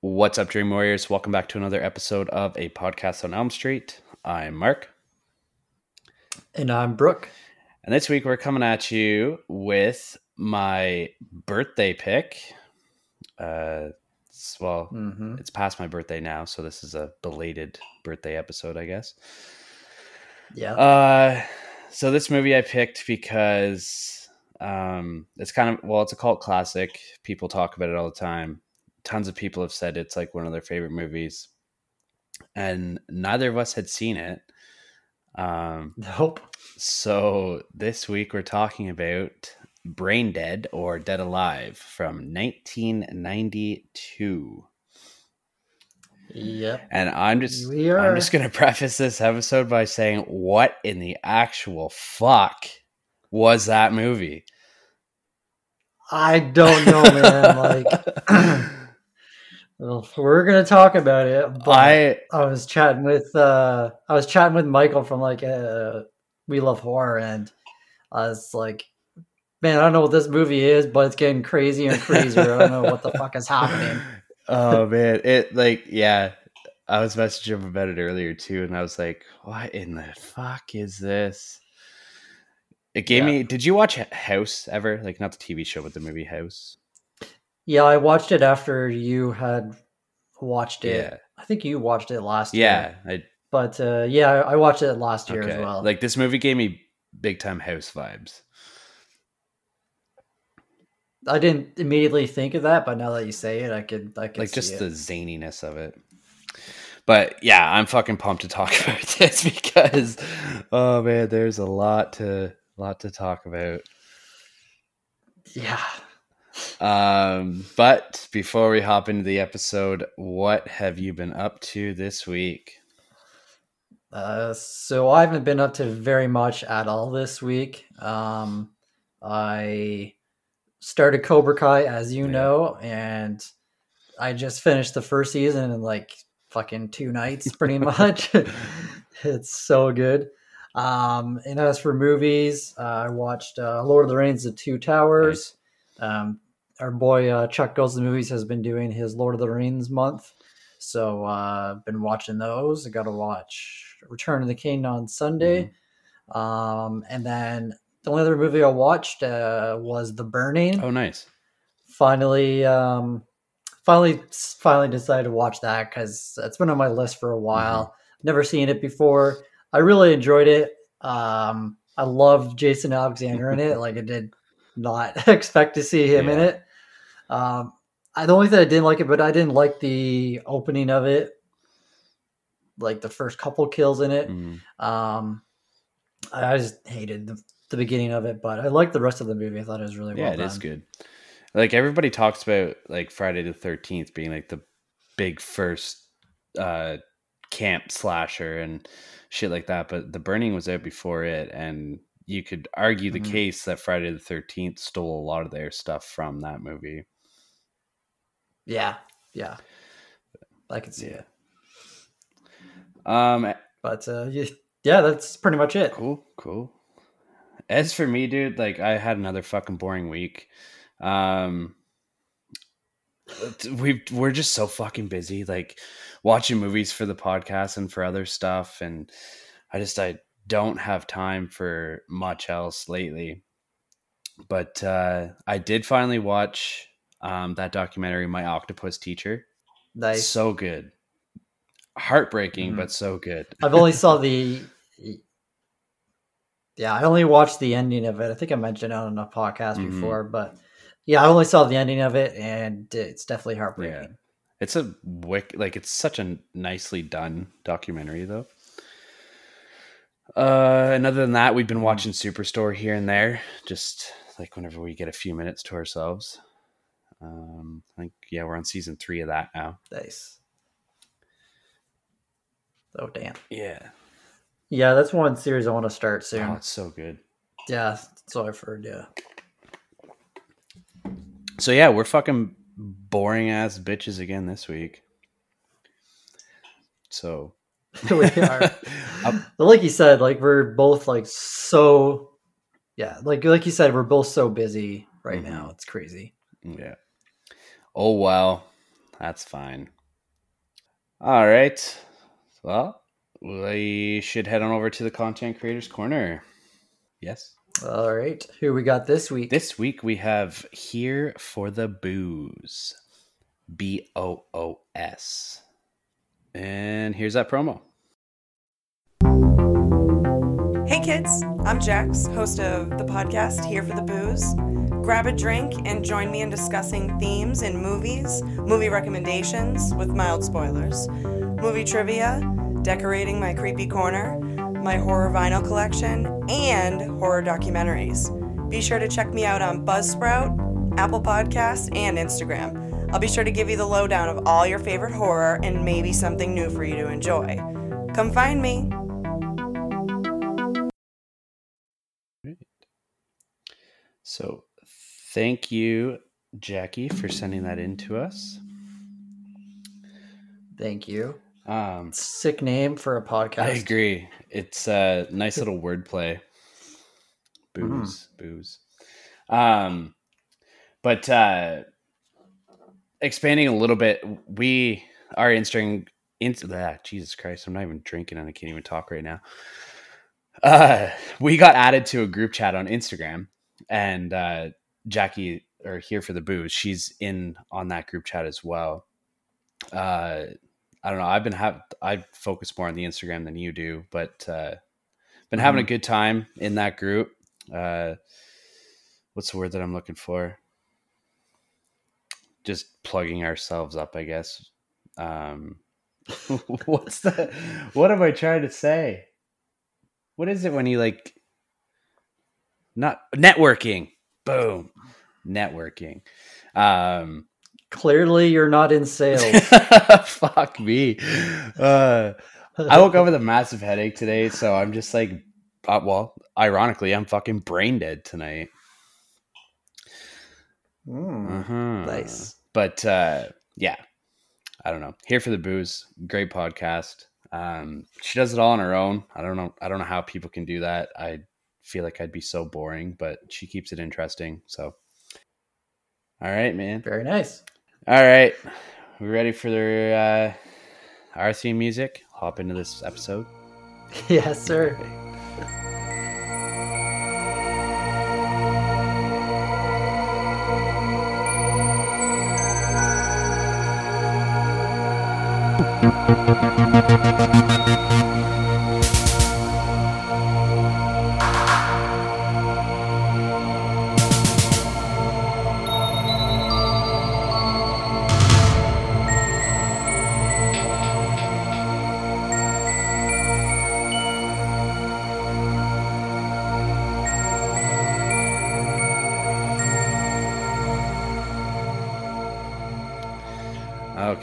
What's up, Dream Warriors? Welcome back to another episode of a podcast on Elm Street. I'm Mark. And I'm Brooke. And this week we're coming at you with my birthday pick. Uh, it's- well, Mm-hmm. it's past my birthday now, so this is a belated birthday episode, I guess. Yeah. Uh, so this movie I picked because um, it's kind of well, it's a cult classic. People talk about it all the time. Tons of people have said it's like one of their favorite movies, and neither of us had seen it. Um, nope. so this week we're talking about Brain Dead or Dead Alive from 1992. Yep. And I'm just I'm just gonna preface this episode by saying what in the actual fuck was that movie? I don't know, man. like, well, we're gonna talk about it. But I, I was chatting with uh, I was chatting with Michael from like uh, We Love Horror, and I was like, man, I don't know what this movie is, but it's getting crazier and crazier. I don't know what the fuck is happening. oh man, it like yeah. I was messaging him about it earlier too, and I was like, "What in the fuck is this?" It gave Yeah. me. Did you watch House ever? Like not the TV show, but the movie House. Yeah, I watched it after you had watched it. Yeah, I think you watched it last year. yeah. I, But uh, yeah, I watched it last year okay. as well. Like this movie gave me big time House vibes. I didn't immediately think of that, but now that you say it, I could I could like just it. the zaniness of it. But yeah, I'm fucking pumped to talk about this because oh man, there's a lot to lot to talk about. yeah. Um, but before we hop into the episode, what have you been up to this week? Uh, so I haven't been up to very much at all this week. Um, I started Cobra Kai, as you Yeah. know, and I just finished the first season in like fucking two nights, pretty much. it's so good. Um, and as for movies, uh, I watched uh, Lord of the Rings: The Two Towers. Um, our boy uh, Chuck Goes to the Movies has been doing his Lord of the Rings month, so uh, been watching those. I got to watch Return of the King on Sunday, um, and then the only other movie I watched uh, was The Burning. Oh, nice. Finally, um, finally, finally decided to watch that because it's been on my list for a while. Never seen it before. I really enjoyed it. Um, I loved Jason Alexander in it. Like I did not expect to see him in it. Um, I the only thing I didn't like it, but I didn't like the opening of it, like the first couple kills in it. Mm. Um, I I just hated the, the beginning of it, but I liked the rest of the movie. I thought it was really Yeah, well it is done. good. Like everybody talks about like Friday the Thirteenth being like the big first uh camp slasher and shit like that, but The Burning was out before it, and you could argue the Mhm. case that Friday the Thirteenth stole a lot of their stuff from that movie. Yeah, yeah, I can see Yeah. it. Um, But uh, yeah, that's pretty much it. Cool, cool. As for me, dude, like I had another fucking boring week. Um we we're just so fucking busy like watching movies for the podcast and for other stuff and I just I don't have time for much else lately. But uh I did finally watch um that documentary My Octopus Teacher. Nice. So good. Heartbreaking Mhm. but so good. I've only saw the. Yeah, I only watched the ending of it. I think I mentioned it on a podcast Mhm. before, but yeah, I only saw the ending of it, and it's definitely heartbreaking. It's a wick like it's such a nicely done documentary though. Uh and other than that, we've been watching Superstore here and there, just like whenever we get a few minutes to ourselves. Um I think yeah, we're on season three of that now. Nice. Oh damn. Yeah. Yeah, that's one series I want to start soon. Oh, it's so good. yeah, so I've heard. Yeah. So yeah, we're fucking boring ass bitches again this week. So we are. But like you said, like we're both like so. Yeah, like like you said, we're both so busy right Mhm. now. It's crazy. Yeah. Oh wow. That's fine. All right. Well, we should head on over to the content creators corner. Yes. All right. Who we got this week? This week we have Here for the Booze. B O O S. And here's that promo. Hey kids, I'm Jax, host of the podcast Here for the Booze. Grab a drink and join me in discussing themes in movies, movie recommendations with mild spoilers, movie trivia, decorating my creepy corner, my horror vinyl collection, and horror documentaries. Be sure to check me out on Buzzsprout, Apple Podcasts, and Instagram. I'll be sure to give you the lowdown of all your favorite horror and maybe something new for you to enjoy. Come find me. So thank you, Jackie, for sending that in to us. Thank you. Um, Sick name for a podcast. I agree. It's a nice little wordplay. Booze, booze. Um, but uh, expanding a little bit, we are entering into that. Jesus Christ, I'm not even drinking and I can't even talk right now. Uh, we got added to a group chat on Instagram, and uh, Jackie, or here for the booze, she's in on that group chat as well. Uh, I don't know. I've been have I focus more on the Instagram than you do, but uh, been having a good time in that group. Uh, what's the word that I'm looking for? Just plugging ourselves up, I guess. Um, what's the? What am I trying to say? What is it when you like? Not networking. Boom, networking. Um, Clearly, you're not in sales. Fuck me. Uh, I woke up with a massive headache today, so I'm just like, uh, well, ironically, I'm fucking brain dead tonight. Mm, Mhm. Nice. But uh, yeah, I don't know. Here for the booze, great podcast. Um, she does it all on her own. I don't know. I don't know how people can do that. I feel like I'd be so boring, but she keeps it interesting. So, all right, man. Very nice. All right, we ready for the uh, our theme music? Hop into this episode. Yes, sir.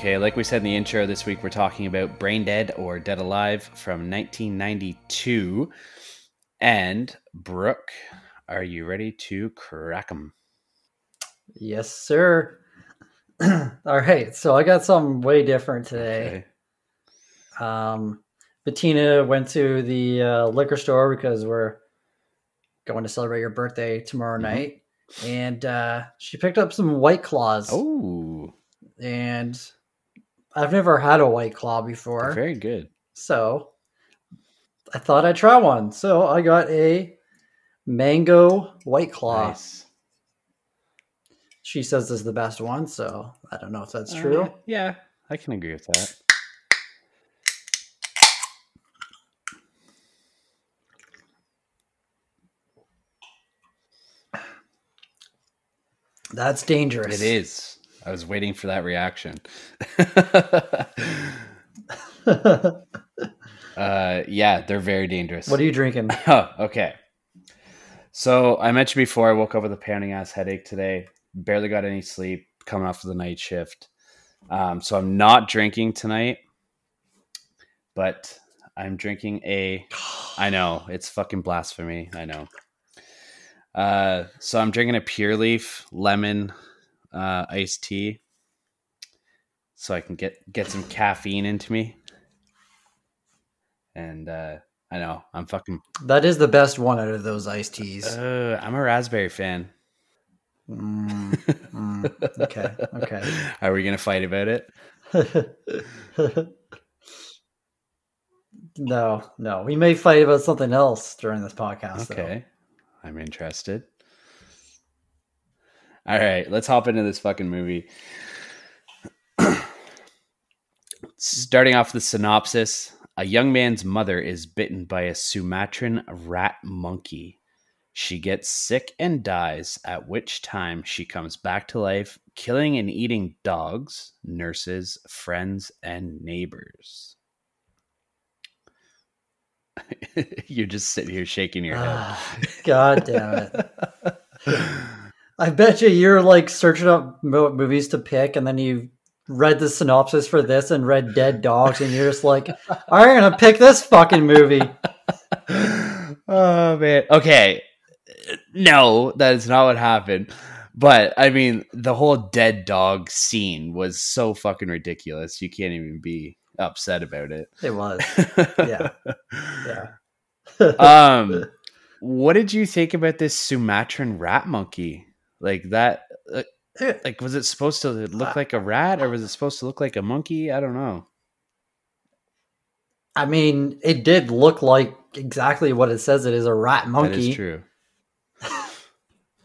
Okay, like we said in the intro, this week we're talking about Brain Dead or Dead Alive from 1992. And Brooke, are you ready to crack 'em? Yes, sir. All right. So I got something way different today. Okay. Um, Bettina went to the uh, liquor store because we're going to celebrate your birthday tomorrow Mhm. night, and uh, she picked up some White Claws. Oh, and I've never had a White Claw before, very good. so I thought I'd try one. So I got a mango White Claw. Nice. She says this is the best one, so I don't know if that's Uh, true. yeah, I can agree with that. That's dangerous. It is. I was waiting for that reaction. uh, yeah, they're very dangerous. what are you drinking? Oh, okay. So I mentioned before I woke up with a pounding ass headache today. Barely got any sleep coming off of the night shift. Um, so I'm not drinking tonight, but I'm drinking a. I know it's fucking blasphemy. I know. Uh, so I'm drinking a Pure Leaf lemon uh, iced tea, so I can get get some caffeine into me. And uh, I know I'm fucking That is the best one out of those iced teas. uh, I'm a raspberry fan. Mm, mm, okay, okay. Are we gonna fight about it? no, no. We may fight about something else during this podcast. though. Okay. I'm interested. All right, let's hop into this fucking movie. Starting off the synopsis A young man's mother is bitten by a Sumatran rat monkey. She gets sick and dies, at which time she comes back to life, killing and eating dogs, nurses, friends, and neighbors. You're just sitting here shaking your head. Ah, God damn it. I bet you you're like searching up mo- movies to pick, and then you read the synopsis for this and read Dead Dogs, and you're just like, I'm gonna pick this fucking movie. oh man. Okay. No, that is not what happened. But I mean, the whole dead dog scene was so fucking ridiculous. You can't even be upset about it. It was. Yeah. Yeah. um, what did you think about this Sumatran rat monkey? Like that? uh, Like, was it supposed to look like a rat, or was it supposed to look like a monkey? I don't know. I mean, it did look like exactly what it says it is a rat monkey. That is true.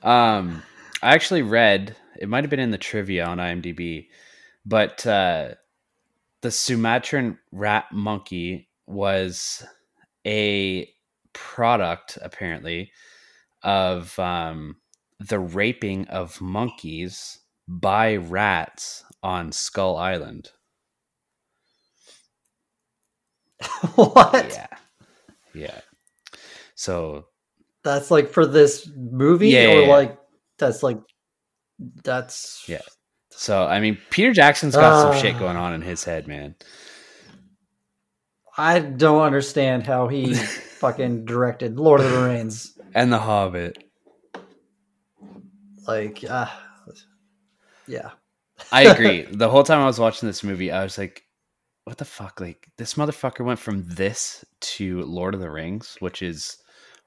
um, I actually read it might have been in the trivia on IMDb, but uh, the Sumatran rat monkey was a product apparently of um, the raping of monkeys by rats on Skull Island. what? Yeah, yeah. So That's like for this movie, Yeah, or yeah, yeah. like that's like that's Yeah. So I mean, Peter Jackson's got some shit Ah. going on in his head, man. I don't understand how he fucking directed Lord of the Rings. And The Hobbit. Like, uh, yeah, I agree. the whole time I was watching this movie, I was like, "What the fuck?" Like this motherfucker went from this to Lord of the Rings, which is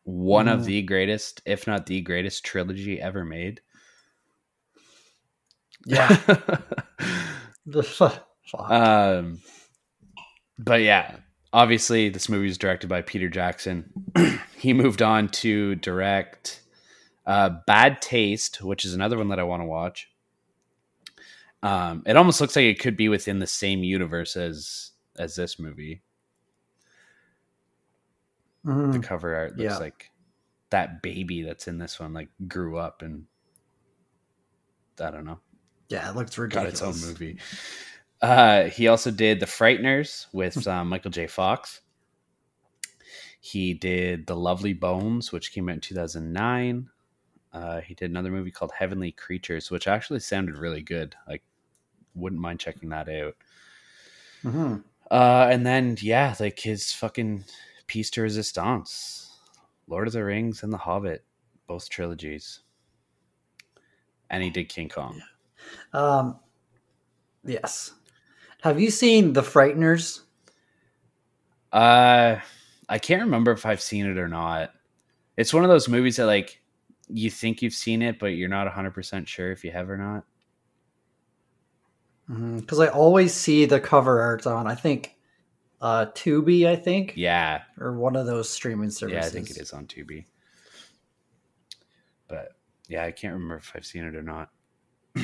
one of Mhm. the greatest, if not the greatest, trilogy ever made. yeah. The fu- fuck. um, but yeah, obviously, this movie was directed by Peter Jackson. he moved on to direct uh, Bad Taste, which is another one that I want to watch. Um, it almost looks like it could be within the same universe as as this movie. The Mhm. cover art looks Yeah. like that baby that's in this one like grew up and I don't know Yeah, it looks ridiculous. got its own movie. Uh, he also did The Frighteners with um, Michael J. Fox. He did The Lovely Bones, which came out in 2009. Uh, he did another movie called Heavenly Creatures, which actually sounded really good. Like, wouldn't mind checking that out. Mhm. Uh, and then, yeah, like his fucking piece de resistance Lord of the Rings and The Hobbit, both trilogies. And he did King Kong. Um, yes. Have you seen The Frighteners? Uh, I can't remember if I've seen it or not. It's one of those movies that like you think you've seen it, but you're not 100% sure if you have or not. Because I always see the cover art on. I think uh Tubi, I think, Yeah. or one of those streaming services. Yeah, I think it is on Tubi. But yeah, I can't remember if I've seen it or not.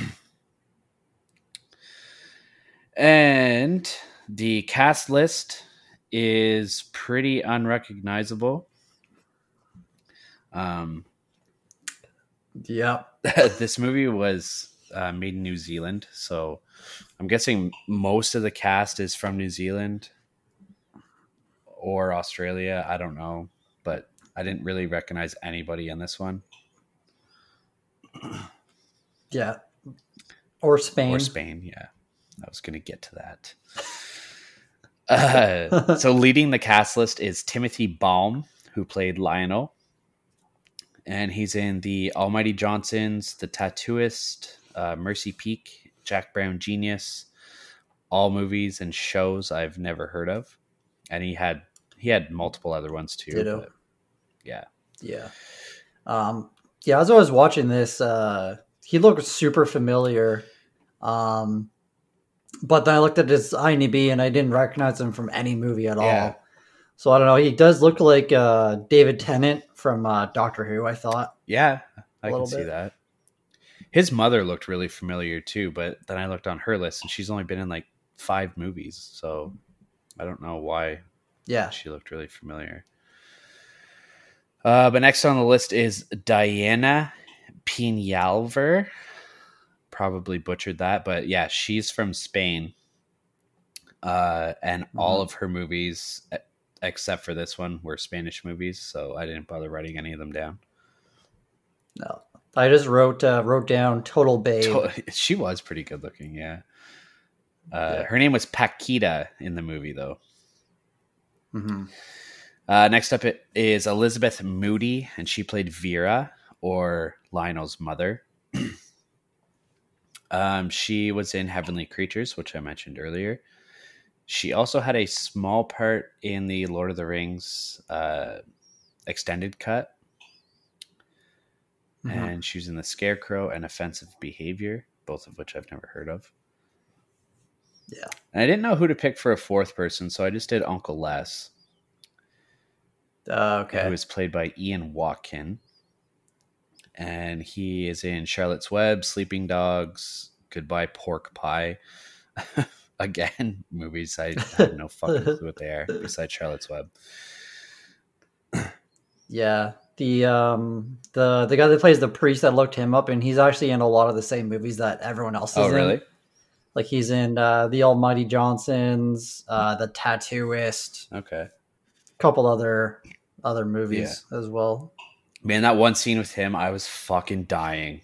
and the cast list is pretty unrecognizable. Um, Yep. this movie was uh, made in New Zealand, so I'm guessing most of the cast is from New Zealand or Australia. I don't know, but I didn't really recognize anybody in this one Yeah. Or Spain. or Spain. Yeah, I was going to get to that. Uh, so leading the cast list is Timothy Balme, who played Lionel, and he's in the Almighty Johnsons, The Tattooist, uh, Mercy Peak, Jack Brown Genius, all movies and shows I've never heard of, and he had he had multiple other ones too. Yeah, Yeah. Um, yeah, as I was watching this, uh, he looked super familiar. Um, but then I looked at his IMDb and I didn't recognize him from any movie at Yeah. all. So I don't know. He does look like uh, David Tennant from uh, Doctor Who. I thought. Yeah, I can little see that. His mother looked really familiar too, but then I looked on her list and she's only been in like five movies, so I don't know why Yeah. she looked really familiar. Uh, but next on the list is Diana Peñalver. Probably butchered that, but yeah, she's from Spain. Uh, and all Mhm. of her movies, except for this one, were Spanish movies, so I didn't bother writing any of them down. No. I just wrote uh, wrote down Total Babe. To- she was pretty good looking, yeah. Uh, Yeah. Her name was Paquita in the movie, though. Mm-hmm. Uh, next up is Elizabeth Moody, and she played Vera or Lionel's mother. um, she was in Heavenly Creatures, which I mentioned earlier. She also had a small part in the Lord of the Rings uh, extended cut, Mhm. and she was in The Scarecrow and Offensive Behavior, both of which I've never heard of. Yeah. And I didn't know who to pick for a fourth person, so I just did Uncle Les. Uh, who okay. is played by Ian Watkin. And he is in Charlotte's Web, Sleeping Dogs, Goodbye Pork Pie. Again, movies I have no fucking clue what they are besides Charlotte's Web. Yeah. The um the the guy that plays the priest that looked him up and he's actually in a lot of the same movies that everyone else is Oh, in. Like he's in uh The Almighty Johnsons, uh The Tattooist, Okay. a couple other other movies as well. Man, that one scene with him, I was fucking dying.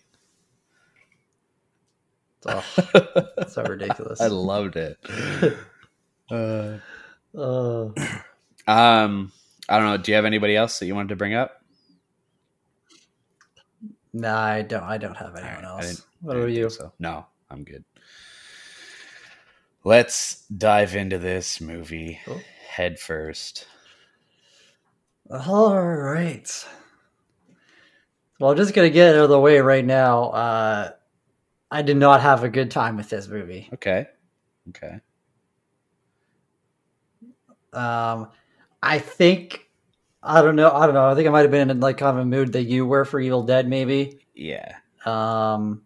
So, so ridiculous. I loved it. Uh, Uh, um, I don't know. Do you have anybody else that you wanted to bring up? nah, I don't I don't have anyone right, else. What about you? So no, I'm good. Let's dive into this movie Cool. head first. All right. Well, I'm just gonna get out of the way right now. Uh, I did not have a good time with this movie. Okay. Okay. Um, I think I don't know. I don't know. I think I might have been in like kind of a mood that you were for Evil Dead, maybe. Yeah. Um,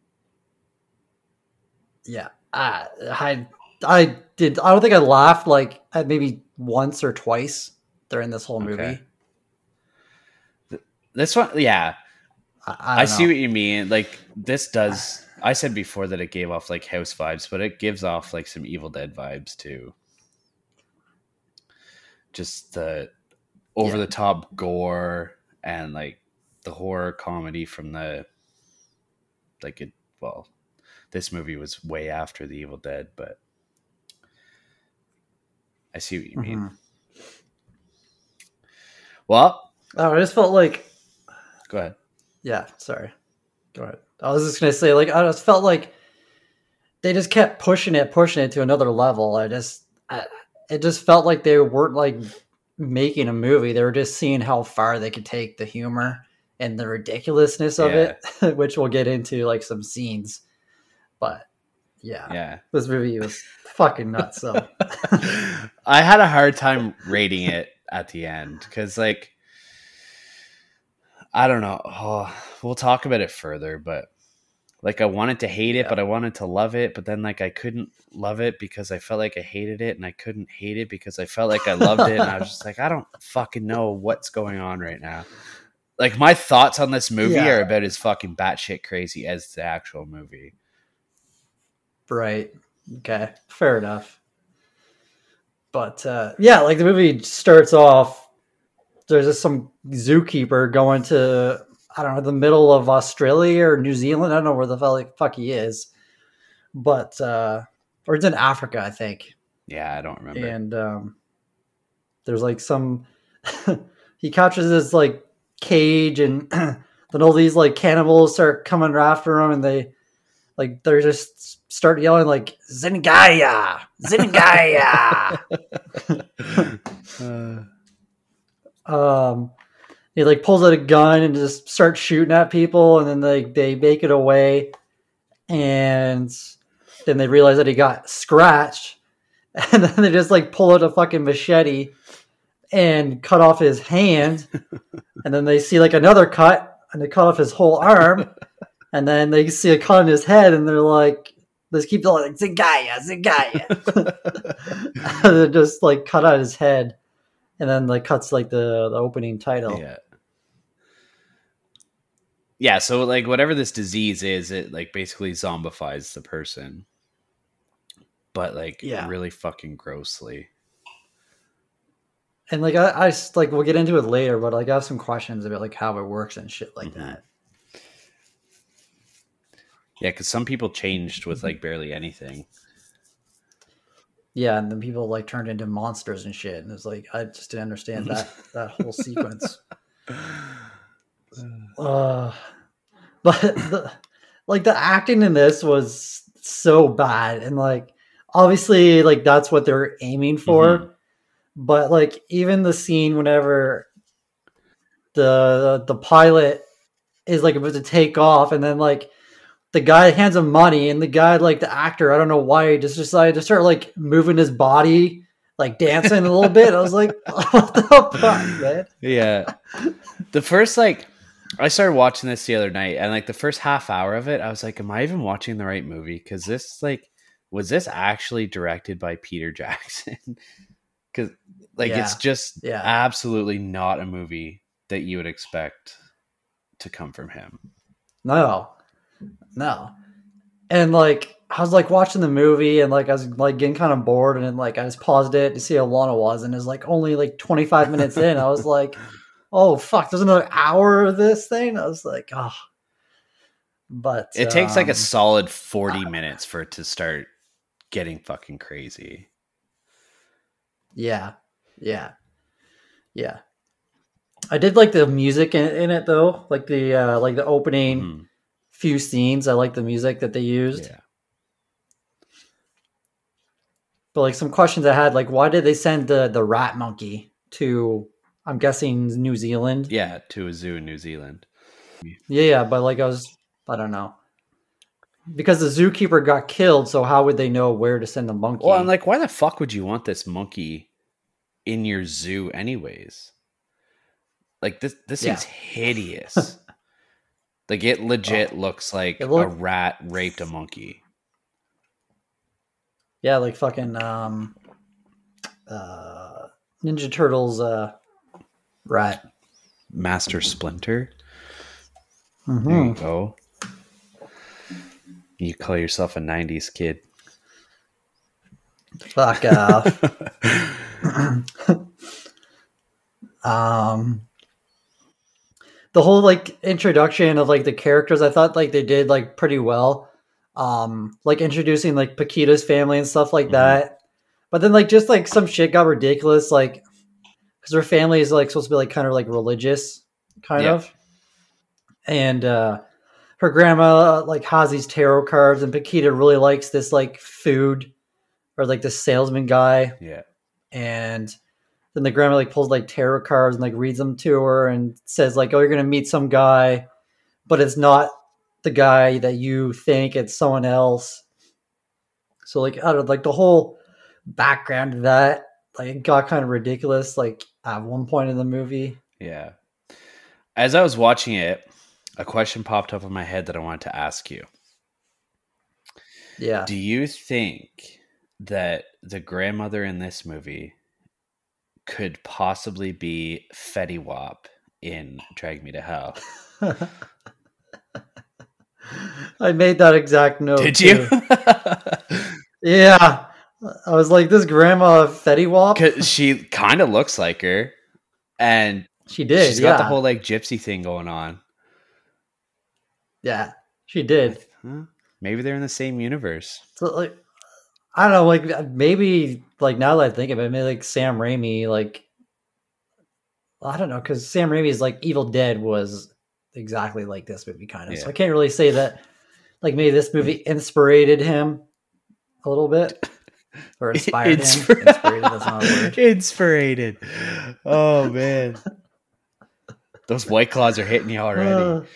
yeah. I I I did. I don't think I laughed like at maybe once or twice during this whole movie. Okay. This one, yeah, I, I, I, see what you mean. Like this does. I said before that it gave off like house vibes, but it gives off like some Evil Dead vibes too. Just the over the top gore and like the horror comedy from the like it. Well, this movie was way after the Evil Dead, but I see what you mean. Mhm. Well, Oh, I just felt like go ahead. Yeah, sorry. Go ahead. I was just gonna say, like, I just felt like they just kept pushing it, pushing it to another level. I just, I, it just felt like they weren't like making a movie. They were just seeing how far they could take the humor and the ridiculousness of it, which we'll get into like some scenes. But yeah, Yeah. this movie was fucking nuts. So I had a hard time rating it at the end because, like, I don't know. Oh, we'll talk about it further, but like, I wanted to hate it, Yeah. but I wanted to love it, but then like I couldn't love it because I felt like I hated it, and I couldn't hate it because I felt like I loved it, and I was just like, I don't fucking know what's going on right now. Like my thoughts on this movie Yeah. are about as fucking batshit crazy as the actual movie. Right. Okay. Fair enough. But uh, yeah, like the movie starts off. There's just some zookeeper going to I don't know the middle of Australia or New Zealand. I don't know where the fuck- he is, but uh, or it's in Africa, I think. Yeah, I don't remember. And um, there's like some he captures this like cage, and then all these like cannibals start coming after him, and they like they're just start yelling like Zingaya, Zingaya. Uh, um, he like pulls out a gun and just starts shooting at people, and then they they make it away. and then they realize that he got scratched, and then they just like pull out a fucking machete and cut off his hand, and then they see like another cut, and they cut off his whole arm, and then they see a cut in his head, and they're like, they keep going like Zingaya, Zingaya, and they just like cut out his head, and then like cuts like the the opening title. Yeah. Yeah, so like whatever this disease is, it like basically zombifies the person. But like Yeah. really fucking grossly. And like I, I like we'll get into it later, but like I have some questions about like how it works and shit like Mhm. that. Yeah, because some people changed with like barely anything. Yeah, and then people like turned into monsters and shit, and it's like I just didn't understand that that whole sequence. Uh, but the, like the acting in this was so bad, and like obviously like that's what they're aiming for. Mhm. But like even the scene whenever the the pilot is like about to take off, and then like the guy hands him money, and the guy like the actor, I don't know why he just decided to start like moving his body, like dancing a little bit. I was like, what the fuck, man? Yeah. the first like I started watching this the other night and like the first half hour of it, I was like, Am I even watching the right movie? Because this like was this actually directed by Peter Jackson? Because like it's just Yeah. absolutely not a movie that you would expect to come from him. No, no. And like, I was like watching the movie and like I was like getting kind of bored and then like I just paused it to see how long it was and it was like only like 25 minutes in. I was like, oh fuck, there's another hour of this thing. I was like, oh. But It takes like a um, solid 40 minutes for it to start getting fucking crazy. yeah, yeah, yeah. I did like the music in, in it though, like the uh like the opening Mhm. Few scenes. I like the music that they used. Yeah. But like some questions I had, like why did they send the the rat monkey to? I'm guessing New Zealand. Yeah, to a zoo in New Zealand. Yeah, yeah, but like I was, I don't know, because the zookeeper got killed. So how would they know where to send the monkey? Well, I'm like, why the fuck would you want this monkey in your zoo, anyways? Like this, this Yeah. thing's hideous. like it legit looks like look- a rat raped a monkey. yeah, like fucking um, uh, Ninja Turtles uh, rat. Master Splinter. There Mhm. you go. You call yourself a '90s kid. Fuck off. um the whole like introduction of like the characters i thought like they did like pretty well um like introducing like paquita's family and stuff like Mhm. that but then like just like some shit got ridiculous like because her family is like supposed to be like kind of like religious kind Yeah. of and uh her grandma like has these tarot cards and paquita really likes this like food or like this salesman guy Yeah. and then the grandma like pulls like tarot cards and like reads them to her and says like oh you're gonna meet some guy but it's not the guy that you think it's someone else so like out of like the whole background of that like it got kind of ridiculous like at one point in the movie Yeah. As I was watching it, a question popped up in my head that I wanted to ask you. yeah Do you think that the grandmother in this movie could possibly be Fetty Wap in Drag Me to Hell? i made that exact note Did you? yeah i was like this grandma fetty wap 'Cause she kind of looks like her, and she did she's yeah got the whole like gypsy thing going on. yeah she did Maybe they're in the same universe. So like, I don't know, like maybe like now that I think of it, maybe like Sam Raimi, like I don't know, because Sam Raimi's like Evil Dead was exactly like this movie, kind of. So I can't really say that. Like maybe this movie inspired him a little bit, or inspired Inspir- him. Inspired, that's not a word. Inspirated. Oh man. Those white claws are hitting you already.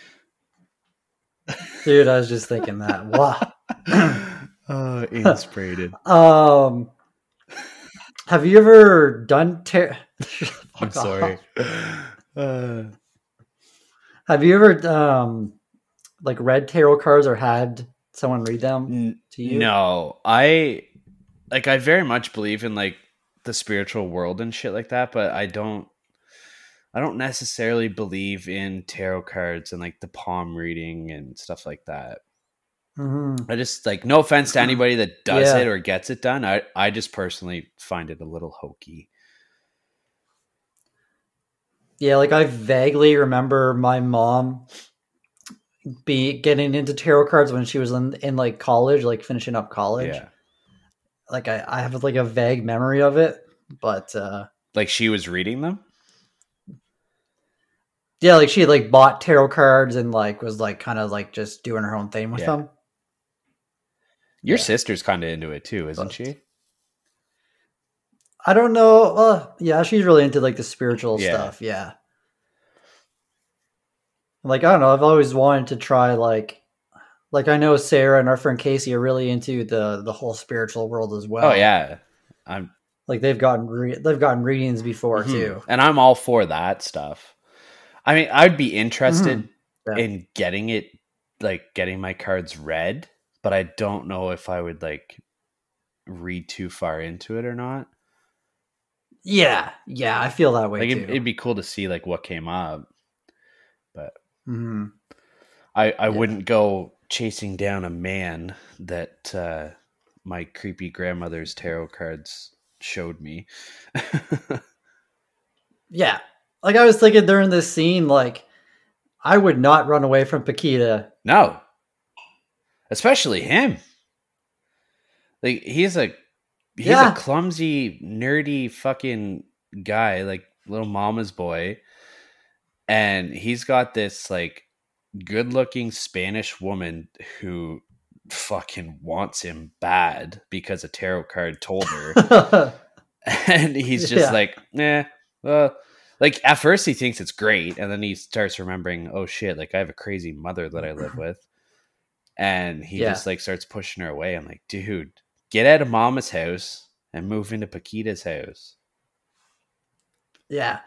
Uh, Dude, I was just thinking that. Wow. oh, inspirated. Um, have you ever done? Tar- I'm sorry. Uh, Have you ever um like read tarot cards or had someone read them to you? no, I like. I very much believe in like the spiritual world and shit like that, but I don't. I don't necessarily believe in tarot cards and like the palm reading and stuff like that. Mhm. I just like no offense to anybody that does Yeah. it or gets it done. I I just personally find it a little hokey. Yeah, like I vaguely remember my mom be getting into tarot cards when she was in, in like college, like finishing up college. Yeah. Like I, I have like a vague memory of it, but uh Like she was reading them? yeah, like she had like bought tarot cards and like was like kind of like just doing her own thing with Yeah. them. Your Yeah. sister's kind of into it too, isn't But- she? I don't know. Uh, yeah, she's really into like the spiritual Yeah. stuff. Yeah. Like I don't know. I've always wanted to try like, like I know Sarah and our friend Casey are really into the the whole spiritual world as well. oh yeah. I'm Like they've gotten re- they've gotten readings before Mhm. too. And I'm all for that stuff. I mean, I'd be interested Mm-hmm. Yeah. in getting it like getting my cards read, but I don't know if I would like read too far into it or not. Yeah, yeah, I feel that way Like too. it, it'd be cool to see like what came up. But hmm I, I Yeah. wouldn't go chasing down a man that uh, my creepy grandmother's tarot cards showed me. Yeah, like I was thinking during this scene, like I would not run away from Paquita. no, especially him. Like he's a he's Yeah. a clumsy, nerdy fucking guy, like little mama's boy, and he's got this like good-looking Spanish woman who fucking wants him bad because a tarot card told her. and he's just Yeah. like, nah, well, like at first he thinks it's great, and then he starts remembering, oh shit, like I have a crazy mother that I live with, and he Yeah. just like starts pushing her away. I'm like, dude, get out of mama's house and move into Paquita's house. Yeah.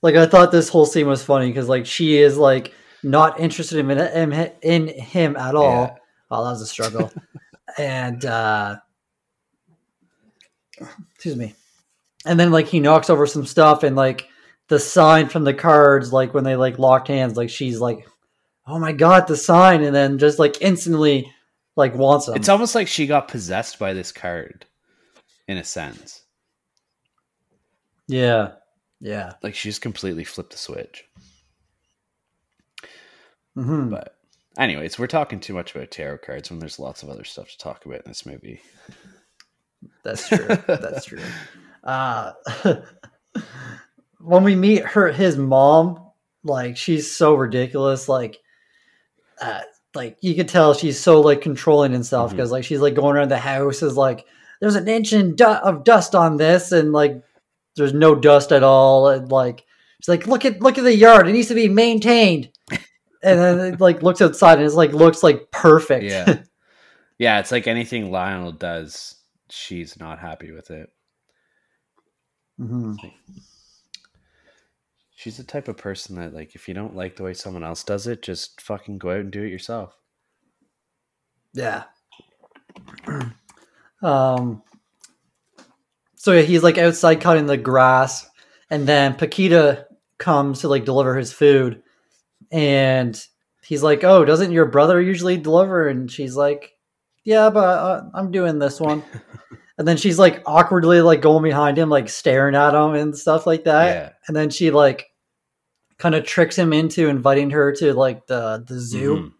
Like I thought this whole scene was funny because like she is like not interested in in, in him at all. Yeah. Wow, that was a struggle. and uh excuse me. And then like he knocks over some stuff and like the sign from the cards, like when they like locked hands, like she's like, Oh my god, the sign, and then just like instantly like wants him. It's almost like she got possessed by this card, in a sense. yeah. Yeah. Like she just completely flipped the switch. hmm But, anyways, we're talking too much about tarot cards when there's lots of other stuff to talk about in this movie. That's true. That's true. Uh, when we meet her, his mom, like she's so ridiculous. Like, uh, like you could tell she's so like controlling and stuff Mhm. because like she's like going around the house is like there's an inch in du- of dust on this and like there's no dust at all and like she's like look at look at the yard it needs to be maintained and then it like looks outside and it's like looks like perfect Yeah. yeah, it's like anything Lionel does, she's not happy with it. Mhm. She's the type of person that like if you don't like the way someone else does it, just fucking go out and do it yourself. Yeah. um. So yeah, he's like outside cutting the grass, and then Paquita comes to like deliver his food, and he's like, "Oh, doesn't your brother usually deliver?" And she's like, "Yeah, but uh, I'm doing this one." and then she's like awkwardly like going behind him, like staring at him and stuff like that. yeah. And then she like kind of tricks him into inviting her to like the the zoo.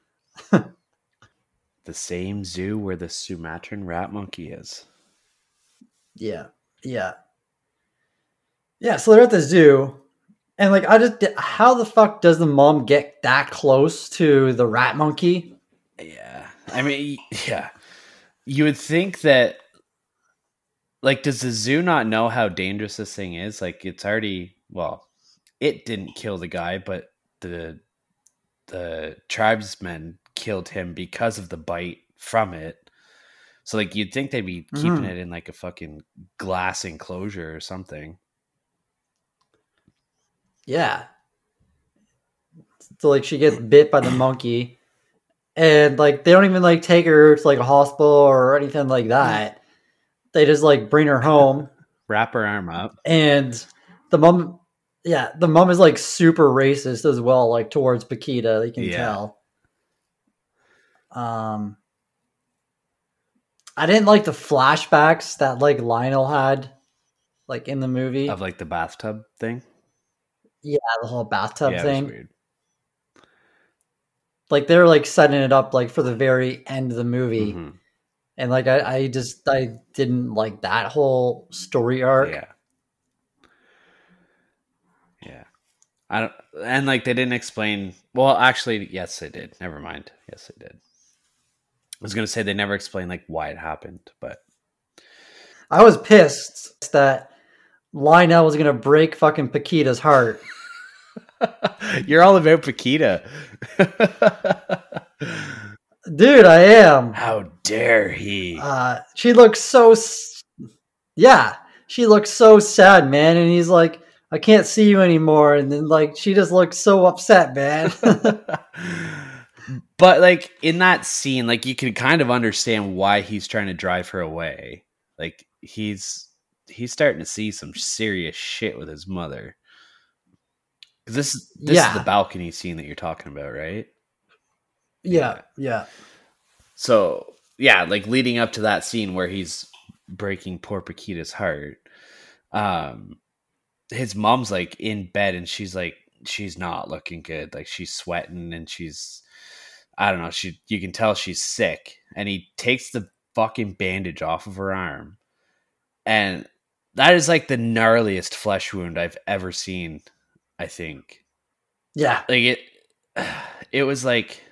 Mhm. the same zoo where the Sumatran rat monkey is. Yeah, yeah, yeah. So they're at the zoo, and like, I just how the fuck does the mom get that close to the rat monkey? Yeah. I mean, yeah. You would think that like does the zoo not know how dangerous this thing is? Like it's already well, it didn't kill the guy, but the the tribesmen killed him because of the bite from it. So like you'd think they'd be keeping Mhm. it in like a fucking glass enclosure or something. Yeah. So like she gets bit by the monkey and like they don't even like take her to like a hospital or anything like that. They just like bring her home Wrap her arm up. and the mom yeah, the mom is like super racist as well, like towards Paquita, you can Yeah. tell. Um I didn't like the flashbacks that like Lionel had like in the movie. Of like the bathtub thing. yeah, the whole bathtub yeah, thing. like they're like setting it up like for the very end of the movie Mhm. and like I, I just i didn't like that whole story arc. Yeah. I don't and like they didn't explain well actually yes they did. Never mind. Yes they did. I was gonna say they never explained like why it happened, but i was pissed that lionel was gonna break fucking paquita's heart you're all about Paquita. dude i am How dare he? uh she looks so s- yeah she looks so sad man and he's like i can't see you anymore and then like she just looks so upset man but like in that scene, like you can kind of understand why he's trying to drive her away. Like he's he's starting to see some serious shit with his mother. this is this is the balcony scene that you're talking about, right? yeah yeah So yeah, like leading up to that scene where he's breaking poor Paquita's heart. Um, his mom's like in bed and she's like she's not looking good. Like she's sweating and she's I don't know. She you can tell she's sick. And he takes the fucking bandage off of her arm, and that is like the gnarliest flesh wound I've ever seen. I think yeah like it it was like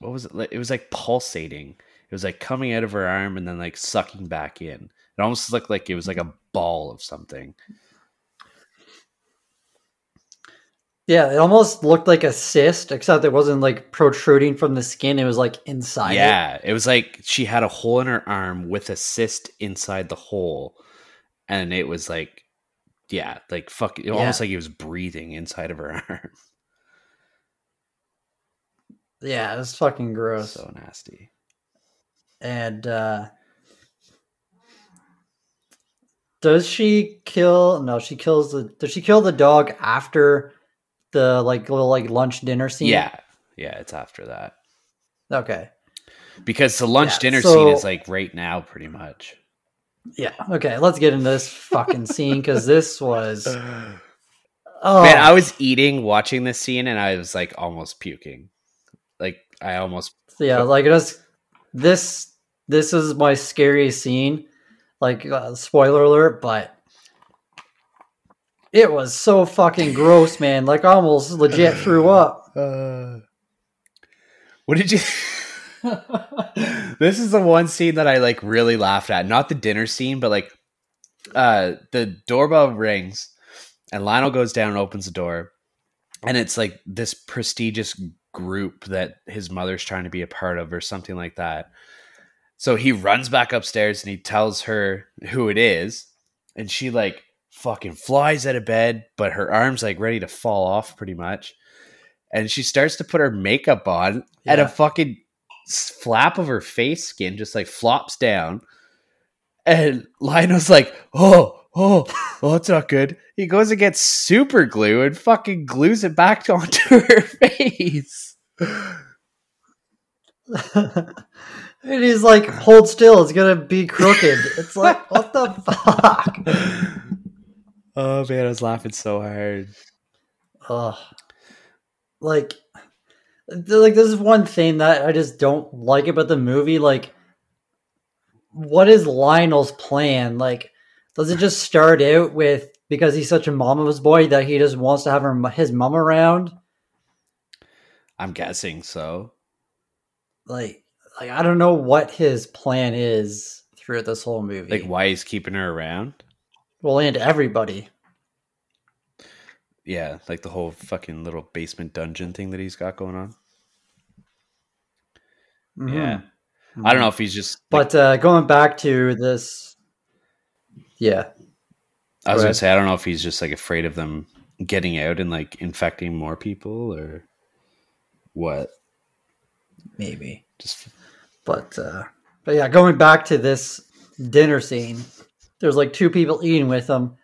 what was it like it was like pulsating it was like coming out of her arm and then like sucking back in it almost looked like it was like a ball of something Yeah, it almost looked like a cyst, except it wasn't like protruding from the skin. It was like inside. yeah it was like she had a hole in her arm with a cyst inside the hole and it was like yeah like fuck it almost like he was breathing inside of her arm Yeah, it was fucking gross. so nasty And uh does she kill no, she kills the does she kill the dog after the like little like lunch dinner scene? yeah yeah it's after that Okay. because the lunch Yeah, dinner so- scene is like right now pretty much Yeah. Okay, let's get into this fucking scene because this was oh Man, I was eating, watching this scene, and I was like almost puking. Like I almost yeah, like it was this this is my scariest scene. Like uh, spoiler alert, but it was so fucking gross, man. Like almost legit threw up. Uh, what did you? this is the one scene that I like really laughed at. Not the dinner scene, but like uh the doorbell rings, and Lionel goes down and opens the door, and it's like this prestigious group that his mother's trying to be a part of, or something like that. So he runs back upstairs and he tells her who it is, and she like fucking flies out of bed, but her arm's like ready to fall off pretty much. And she starts to put her makeup on, and a fucking flap of her face skin just like flops down. And Lionel's like, oh, oh, oh, that's not good. He goes and gets super glue and fucking glues it back onto her face. and he's like, "Hold still, it's gonna be crooked." It's like, what the fuck? Oh man, I was laughing so hard. Ugh. Like, like this is one thing that I just don't like about the movie. Like, what is Lionel's plan? Like, does it just start out with because he's such a mama's boy that he just wants to have her, his mom around? I'm guessing so. Like, like I don't know what his plan is throughout this whole movie. Like why he's keeping her around. Well, and everybody. Yeah, like the whole fucking little basement dungeon thing that he's got going on. Mhm. Yeah. I don't Mhm. know if he's just. like, But uh, going back to this, yeah, I was gonna say I don't know if he's just like afraid of them getting out and like infecting more people or what. maybe. Just But uh, but yeah, going back to this dinner scene, there's like two people eating with them,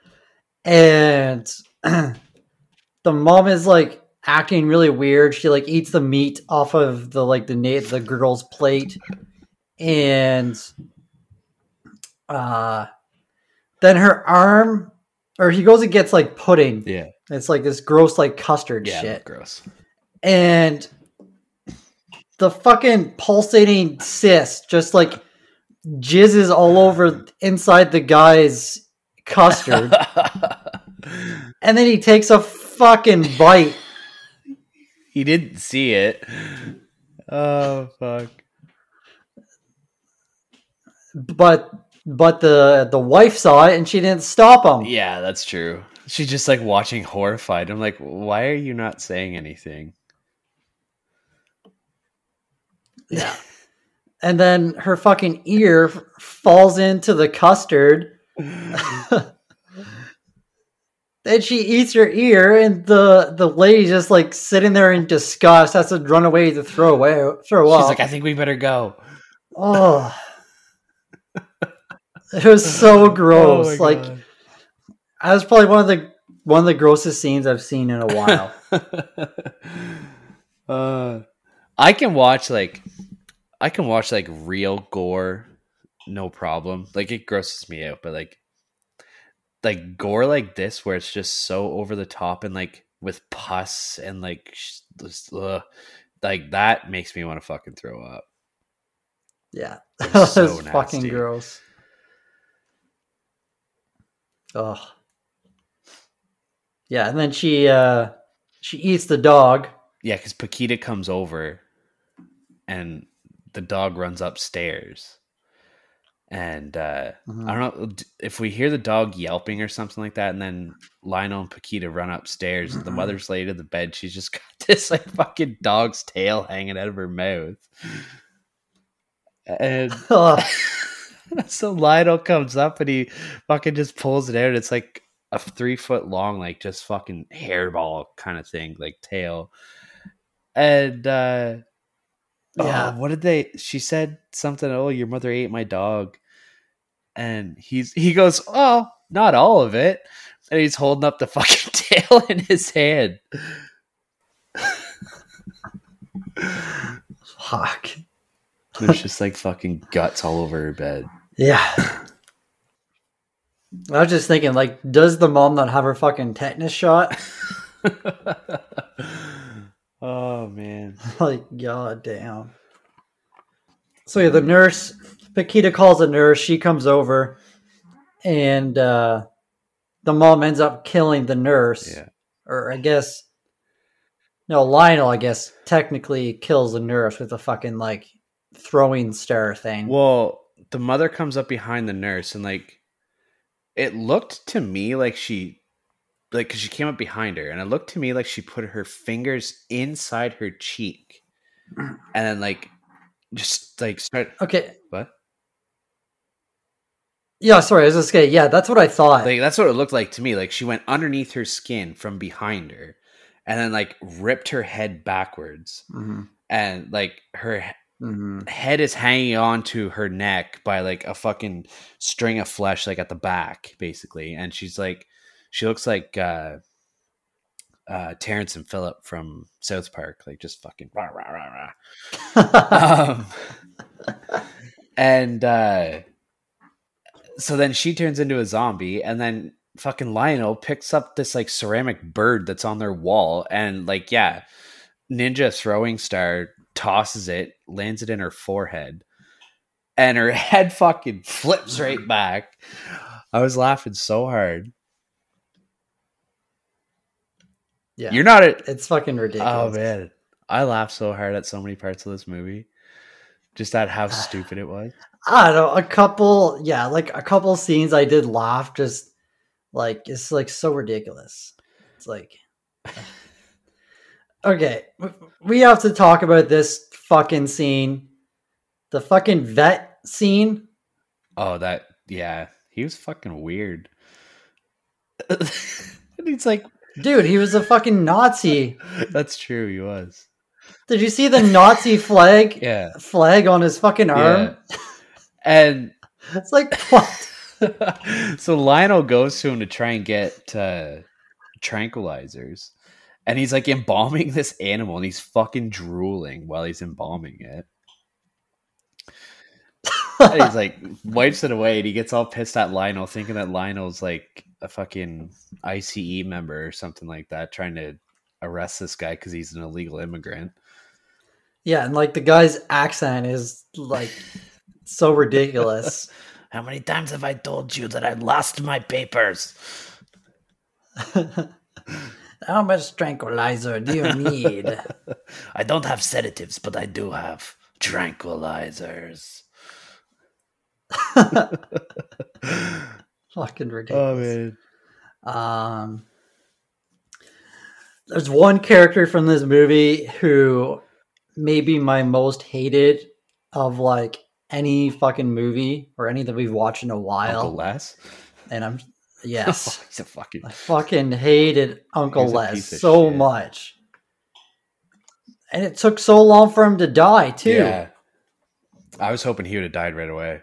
and the mom is like acting really weird. She like eats the meat off of the like the na- the girl's plate, and uh, then her arm, or he goes and gets like pudding. yeah, It's like this gross like custard yeah, shit gross. and the fucking pulsating cyst just like jizzes all over inside the guy's custard and then he takes a fucking bite he didn't see it. Oh fuck! but but the the wife saw it and she didn't stop him Yeah, that's true. She's just like watching horrified. I'm like, why are you not saying anything? yeah and then her fucking ear falls into the custard. And she eats her ear and the the lady just like sitting there in disgust has to run away to throw away throw She's up. like, I think we better go. oh. It was so gross. Oh like God. that was probably one of the one of the grossest scenes i've seen in a while. Uh, I can watch like I can watch like real gore, no problem. Like it grosses me out, but like like gore like this where it's just so over the top and like with pus and like this, ugh, like that makes me want to fucking throw up. yeah. It's so fucking gross oh yeah and then she uh she eats the dog. Yeah, because Paquita comes over and the dog runs upstairs. And uh, Mhm. I don't know if we hear the dog yelping or something like that, and then Lionel and Paquita run upstairs. The mother's laid in the bed. She's just got this like fucking dog's tail hanging out of her mouth. And Ugh. so Lionel comes up and he fucking just pulls it out. It's like a three foot long, like just fucking hairball kind of thing, like tail. And uh Yeah. oh, what did they she said something, oh, your mother ate my dog. And he's he goes, Oh, not all of it. And he's holding up the fucking tail in his hand. Fuck. There's just like fucking guts all over her bed. Yeah. I was just thinking, like, does the mom not have her fucking tetanus shot? oh man. like, god damn. So yeah, the nurse, Paquita calls a nurse. She comes over, and uh, the mom ends up killing the nurse. Yeah. Or I guess, no, Lionel. I guess technically kills the nurse with a fucking like throwing star thing. Well, the mother comes up behind the nurse and like it looked to me like she like cuz she came up behind her and it looked to me like she put her fingers inside her cheek and then like just like start okay. what? Yeah, sorry. I was just saying. Yeah, that's what I thought. Like that's what it looked like to me. Like she went underneath her skin from behind her and then like ripped her head backwards Mhm, and like her he- mhm. head is hanging on to her neck by like a fucking string of flesh like at the back basically and she's like she looks like uh uh Terrance and Phillip from South Park like just fucking rah, rah, rah, rah. um and uh so then she turns into a zombie and then fucking Lionel picks up this like ceramic bird that's on their wall and like yeah ninja throwing star tosses it lands it in her forehead and her head fucking flips right back i was laughing so hard yeah, you're not a it's fucking oh, ridiculous. oh man i laughed so hard at so many parts of this movie just at how stupid it was I don't know, a couple, yeah, like a couple scenes I did laugh. Just like it's like so ridiculous. It's like, okay, we have to talk about this fucking scene the fucking vet scene. Oh, that yeah, he was fucking weird. and he's like, Dude, he was a fucking Nazi. that's true, he was. Did you see the Nazi flag Yeah, flag on his fucking arm? yeah. And It's like what? so Lionel goes to him to try and get uh, tranquilizers, and he's like embalming this animal, and he's fucking drooling while he's embalming it. And he's like wipes it away, and he gets all pissed at Lionel, thinking that Lionel's like a fucking ICE member or something like that, trying to arrest this guy because he's an illegal immigrant. yeah, and like the guy's accent is like so ridiculous. How many times have I told you that I lost my papers? How much tranquilizer do you need? I don't have sedatives, but I do have tranquilizers. Fucking ridiculous. man. Um, there's one character from this movie who may be my most hated of like any fucking movie or any that we've watched in a while. Uncle Les? And I'm yes, He's a fucking. I fucking hated Uncle Les so shit. much. And it took so long for him to die too. Yeah. I was hoping he would have died right away.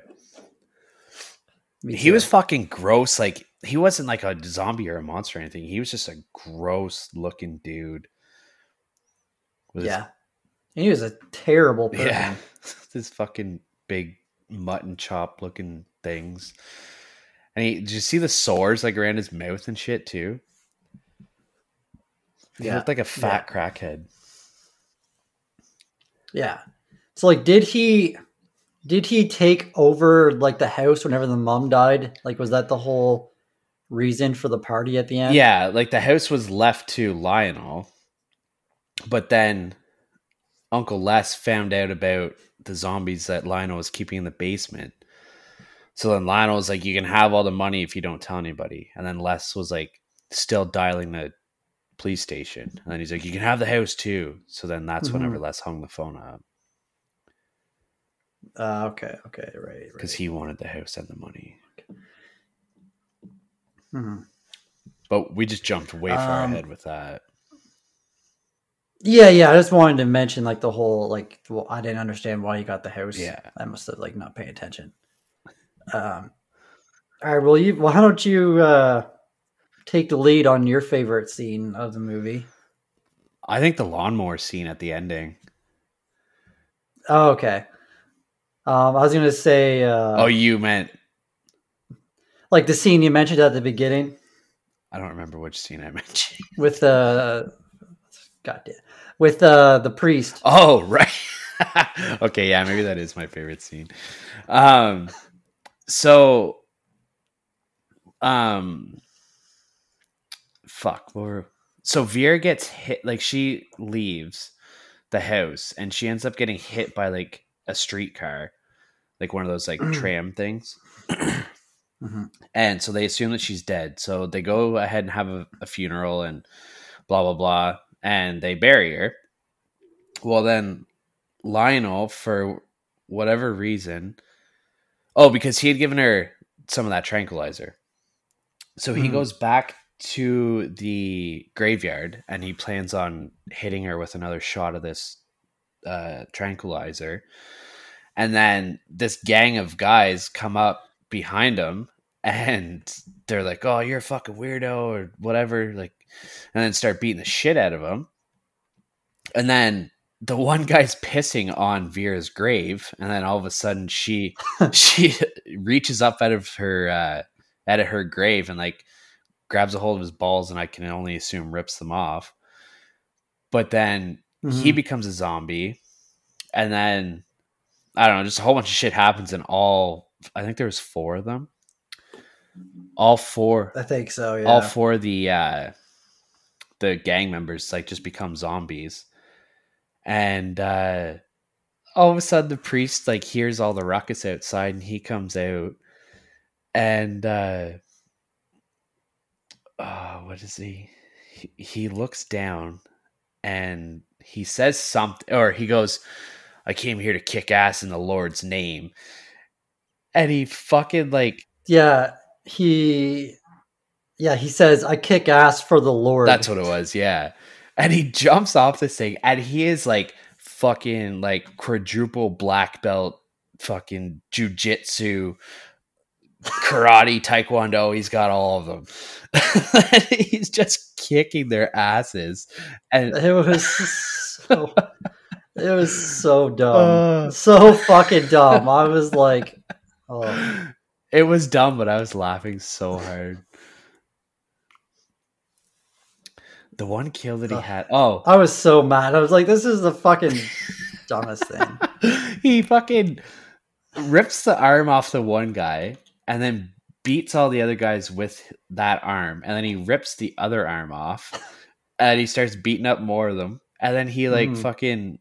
He was fucking gross. Like, he wasn't like a zombie or a monster or anything. He was just a gross looking dude. With his- yeah. He was a terrible person. Yeah. this fucking big mutton chop looking things. And he, did you see the sores like around his mouth and shit too? He Yeah. looked like a fat crackhead. Yeah. So like did he did he take over like the house whenever the mom died? Like was that the whole reason for the party at the end? Yeah, like the house was left to Lionel, but then Uncle Les found out about the zombies that Lionel was keeping in the basement. So then Lionel was like, "You can have all the money if you don't tell anybody." And then Les was like, still dialing the police station, and then he's like, "You can have the house too." So then that's mm-hmm. whenever Les hung the phone up Uh, okay, okay, right. because right. he wanted the house and the money. Mhm. But we just jumped way far Um, ahead with that. Yeah, yeah. I just wanted to mention like the whole like well, I didn't understand why you got the house. Yeah. I must have like not paying attention. Um. All right. Well, you. Why don't you uh take the lead on your favorite scene of the movie? I think the lawnmower scene at the ending. Oh, okay. Um, I was gonna say. Uh, oh, you meant like the scene you mentioned at the beginning I don't remember which scene I mentioned. with the goddamn with uh, the priest. Oh, right. okay, yeah, maybe that is my favorite scene. Um so um fuck, so Vera gets hit like she leaves the house and she ends up getting hit by like a streetcar, like one of those like tram things. Mhm. And so they assume that she's dead. So they go ahead and have a, a funeral and blah blah blah, and they bury her. Well, then Lionel, for whatever reason, oh, because he had given her some of that tranquilizer, so he Mhm. goes back to the graveyard and he plans on hitting her with another shot of this uh, tranquilizer, and then this gang of guys come up behind him and they're like, "Oh, you're a fucking weirdo" or whatever, like, and then start beating the shit out of him. And then the one guy's pissing on Vera's grave, and then all of a sudden she she reaches up out of her uh, out of her grave and like grabs a hold of his balls, and I can only assume rips them off. But then he Mhm. becomes a zombie, and then I don't know, just a whole bunch of shit happens, and all I think there was four of them. All four, I think so. Yeah. all four of the uh, the gang members like just become zombies, and uh, all of a sudden the priest like hears all the ruckus outside, and he comes out, and uh, oh, what is he? he? He looks down, and he says something, or he goes, I came here to kick ass in the Lord's name. And he fucking like Yeah, he Yeah, he says I kick ass for the Lord. That's what it was, yeah. And he jumps off this thing and he is like fucking like quadruple black belt fucking jujitsu karate taekwondo he's got all of them he's just kicking their asses and It was so it was so dumb. Uh. so fucking dumb. I was like, oh it was dumb but i was laughing so hard the one kill that he Ugh. had oh I was so mad. I was like, this is the fucking dumbest thing. he fucking rips the arm off the one guy and then beats all the other guys with that arm and then he rips the other arm off and he starts beating up more of them and then he like Mhm. fucking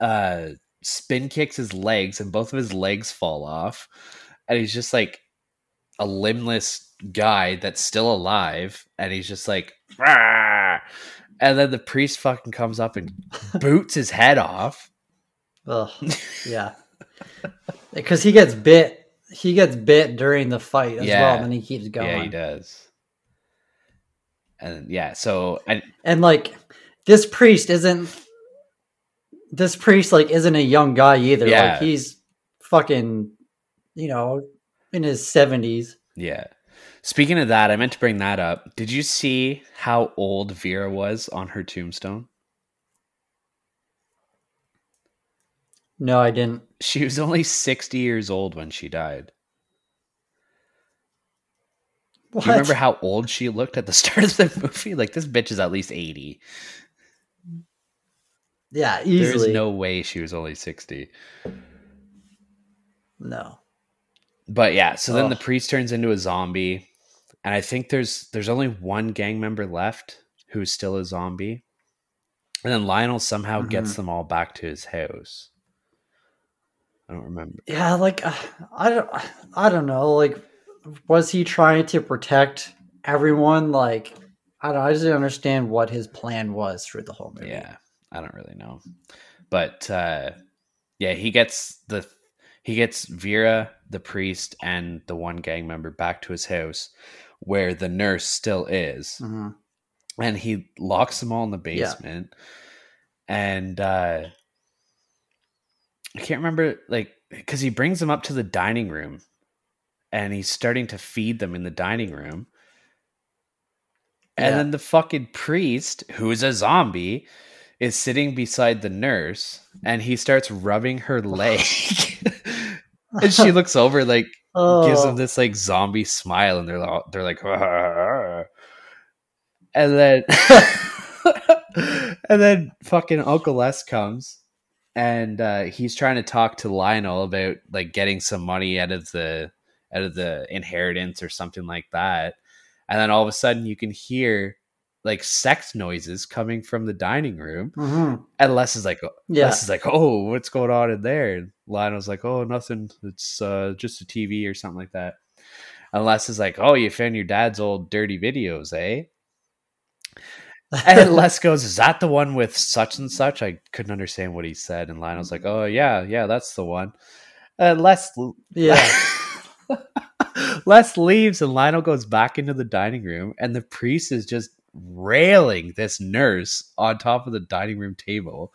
uh spin kicks his legs and both of his legs fall off and he's just like a limbless guy that's still alive and he's just like "Rah!" and then the priest fucking comes up and boots his head off Ugh, yeah, because he gets bit. He gets bit during the fight as Yeah. well, and then he keeps going. Yeah, he does. And yeah, so and and like this priest isn't this priest like isn't a young guy either Yeah. like he's fucking you know in his 70s yeah. Speaking of that, I meant to bring that up. Did you see how old Vera was on her tombstone? No i didn't She was only 60 years old when she died. what? Do you remember how old she looked at the start of the movie? Like this bitch is at least 80. yeah easily. There's no way she was only 60. no But yeah, so then the priest turns into a zombie, and I think there's there's only one gang member left who's still a zombie, and then Lionel somehow gets Mhm. them all back to his house. I don't remember. yeah like uh, i don't i don't know like was he trying to protect everyone like i don't i just didn't understand what his plan was through the whole movie Yeah, I don't really know, but uh, yeah, he gets the he gets Vera, the priest, and the one gang member back to his house, where the nurse still is. Mhm. and he locks them all in the Yeah. basement and uh i can't remember like because he brings them up to the dining room and he's starting to feed them in the dining room. And Yeah. then the fucking priest who's a zombie is sitting beside the nurse and he starts rubbing her leg. And she looks over like gives him oh. this like zombie smile, and they're all, they're like, and then and then fucking Uncle Les comes, and uh, he's trying to talk to Lionel about like getting some money out of the out of the inheritance or something like that, and then all of a sudden you can hear like sex noises coming from the dining room, mhm. and Les is like, yeah Les is like, "Oh, what's going on in there?" And Lionel's like, "Oh, nothing. It's uh, just a TV or something like that." And Les is like, "Oh, you found your dad's old dirty videos, eh?" And Les goes, "Is that the one with such and such?" I couldn't understand what he said, and Lionel's mm-hmm. like, "Oh, yeah, yeah, that's the one." And Les, yeah Les leaves, and Lionel goes back into the dining room, and the priest is just railing this nurse on top of the dining room table.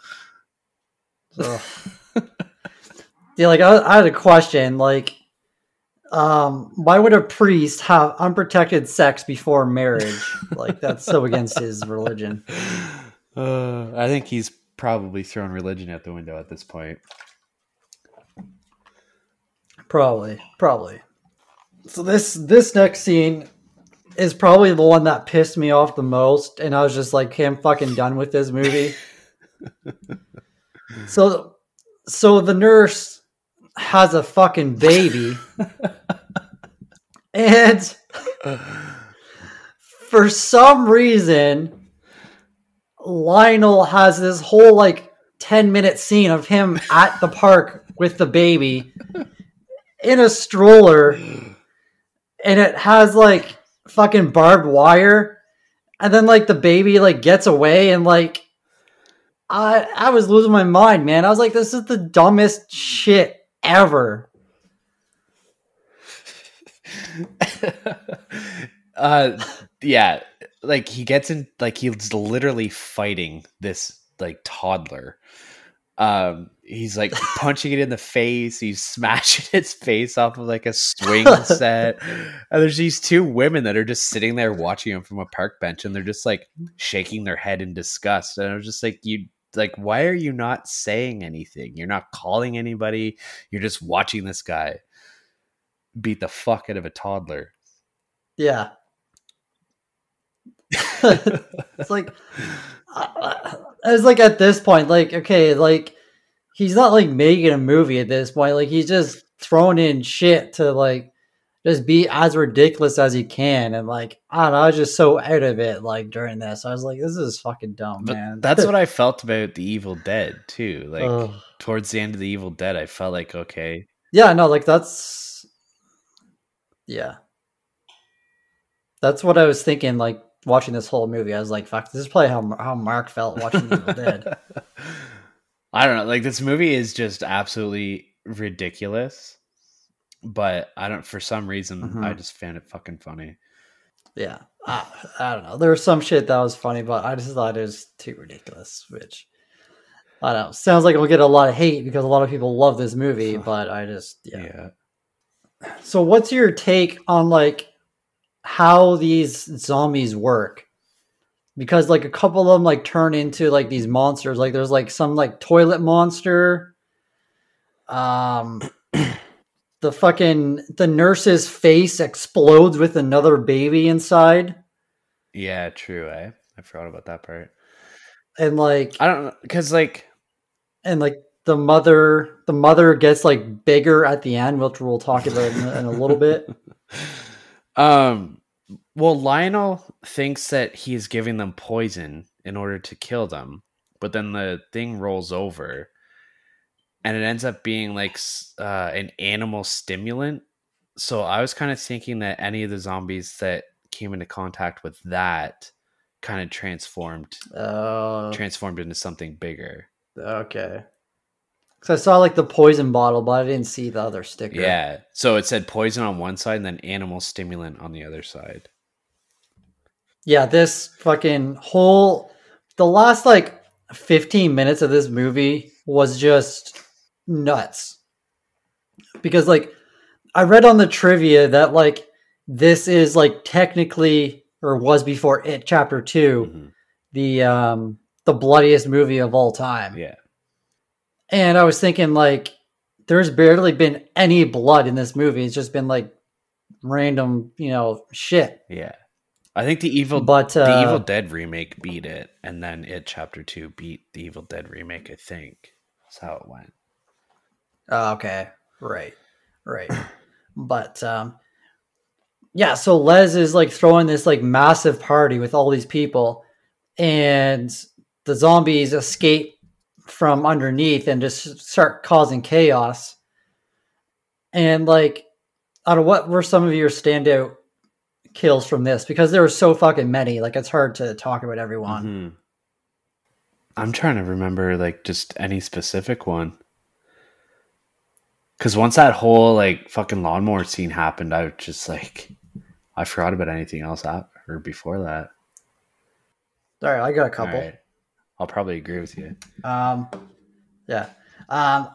Yeah, like I, I had a question. Like, um, why would a priest have unprotected sex before marriage? like, that's so against his religion. Uh, I think he's probably thrown religion out the window at this point. Probably, probably. So this this next scene is probably the one that pissed me off the most, and I was just like, "Okay, I'm fucking done with this movie." so, so the nurse has a fucking baby, and for some reason, Lionel has this whole like 10 minute scene of him at the park with the baby in a stroller, and it has like fucking barbed wire, and then like the baby like gets away and like. I I was losing my mind, man. I was like, this is the dumbest shit ever. uh yeah like he gets in like he's literally fighting this like toddler. Um he's like punching it in the face he's smashing its face off of like a swing set. And there's these two women that are just sitting there watching him from a park bench and they're just like shaking their head in disgust. And i was just like you like why are you not saying anything you're not calling anybody you're just watching this guy beat the fuck out of a toddler Yeah. it's like it's like at this point, like okay, like he's not like making a movie at this point. Like he's just throwing in shit to like just be as ridiculous as you can. And like I don't know, I was just so out of it like during this. I was like, this is fucking dumb, But man. that's what I felt about the Evil Dead too. Like Ugh. towards the end of the Evil Dead, I felt like okay, Yeah, no, like that's yeah. That's what I was thinking. Like watching this whole movie, I was like, "Fuck, this is probably how how Mark felt watching The Evil Dead." I don't know. Like this movie is just absolutely ridiculous, but I don't. For some reason, Mhm. I just found it fucking funny. Yeah, I, I don't know. There was some shit that was funny, but I just thought it was too ridiculous. Which I don't know. Sounds like we'll get a lot of hate because a lot of people love this movie, but I just yeah. Yeah. So, what's your take on like how these zombies work? Because like a couple of them like turn into like these monsters. Like there's like some like toilet monster. Um, the fucking the nurse's face explodes with another baby inside, Yeah, true. Eh? I forgot about that part. and like I don't know because like and like the mother the mother gets like bigger at the end, which we'll talk about in, a- in a little bit. um well lionel thinks that he's giving them poison in order to kill them but then the thing rolls over and it ends up being like uh, an animal stimulant. So i was kind of thinking that any of the zombies that came into contact with that kind of transformed Oh, transformed into something bigger. Okay. So I saw like the poison bottle, but I didn't see the other sticker. yeah. So it said poison on one side and then animal stimulant on the other side. Yeah, this fucking whole the last like 15 minutes of this movie was just nuts. Because like I read on the trivia that like this is like technically or was before it chapter 2 Mhm. the um the bloodiest movie of all time. yeah And I was thinking, like, there's barely been any blood in this movie. It's just been like random, you know, shit. yeah i think the evil But uh, the Evil Dead remake beat it, and then it Chapter Two beat the Evil Dead remake. I think that's how it went. Oh, okay, right, right. but um, yeah, so Les is like throwing this like massive party with all these people, and the zombies escape from underneath and just start causing chaos. And like, out of what were some of your standout kills from this? Because there were so fucking many. Like, it's hard to talk about everyone. Mhm. I'm trying to remember like just any specific one. Cause once that whole like fucking lawnmower scene happened, I was just like, I forgot about anything else after before that. All right, I got a couple. Alright. I'll probably agree with you. Um, yeah. Um,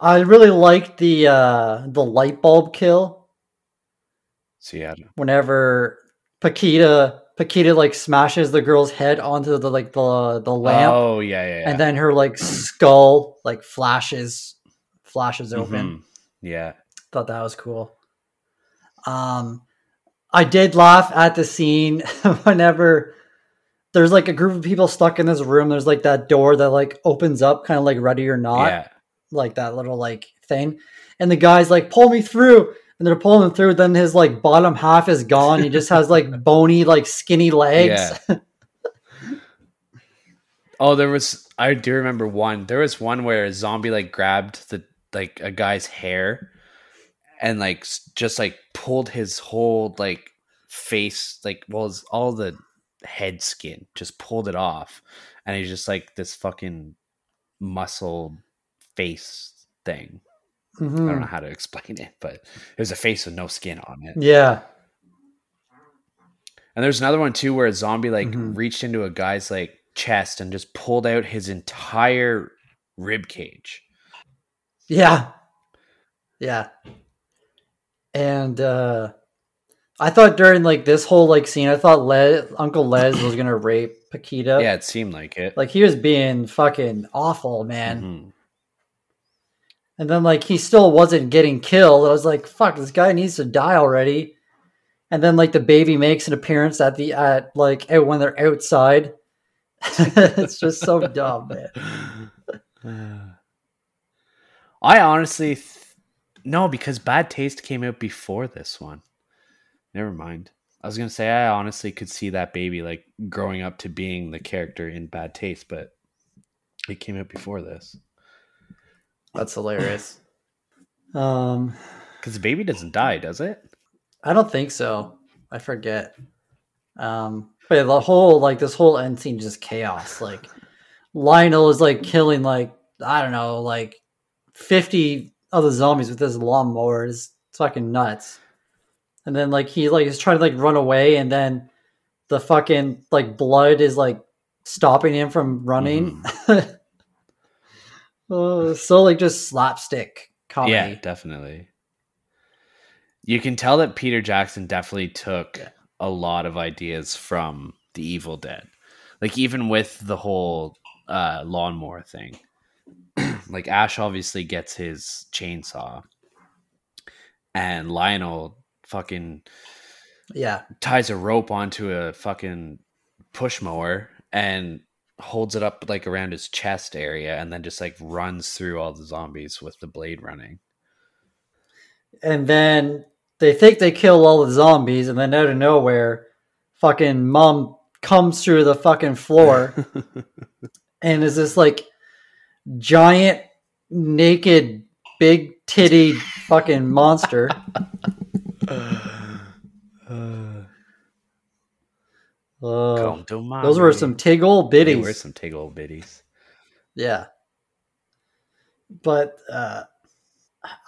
I really liked the uh the light bulb kill So yeah, whenever Paquita Paquita like smashes the girl's head onto the like the the lamp, Oh yeah, yeah, yeah. and then her like skull like flashes flashes open. Mhm. Yeah. Thought that was cool. Um, I did laugh at the scene whenever there's like a group of people stuck in this room. There's like that door that like opens up, kind of like Ready or Not. Yeah. like that little like thing and the guy's like pull me through and they're pulling him through then his like bottom half is gone he just has like bony like skinny legs Yeah. Oh, there was. I do remember one. There was one where a zombie like grabbed the like a guy's hair, and like just like pulled his whole like face, like well, all the head skin, just pulled it off, and he's just like this fucking muscle face thing. I Mhm. don't know how to explain it, but it was a face with no skin on it. Yeah. And there's another one too where a zombie like Mhm. reached into a guy's like chest and just pulled out his entire rib cage. Yeah. Yeah. And uh I thought during like this whole like scene, I thought Le- Uncle Les was gonna rape Paquita. Yeah, it seemed like it. Like he was being fucking awful, man. Mhm. And then like he still wasn't getting killed. I was like, fuck, this guy needs to die already. And then like the baby makes an appearance at the at like when they're outside. it's just so dumb, man. I honestly, th- no, because Bad Taste came out before this one. Never mind. I was gonna say I honestly could see that baby like growing up to being the character in Bad Taste, but it came out before this That's hilarious. Um because the baby doesn't die, does it? I don't think so. I forget. Um, but the whole like this whole end scene just chaos. Like Lionel is like killing like I don't know like fifty other zombies with this lawnmower. It's fucking nuts. And then like he like is trying to like run away, and then the fucking like blood is like stopping him from running. oh, so like just slapstick comedy. Yeah, definitely. You can tell that Peter Jackson definitely took Yeah. a lot of ideas from The Evil Dead. Like even with the whole uh lawnmower thing. Like Ash obviously gets his chainsaw. And Lionel fucking yeah, ties a rope onto a fucking push mower and holds it up like around his chest area and then just like runs through all the zombies with the blade running. and then they think they kill all the zombies, and then out of nowhere, fucking mom comes through the fucking floor and is this like giant, naked, big titty fucking monster. Uh, Come to my those were some tig old They were some tig old biddies. Yeah. But uh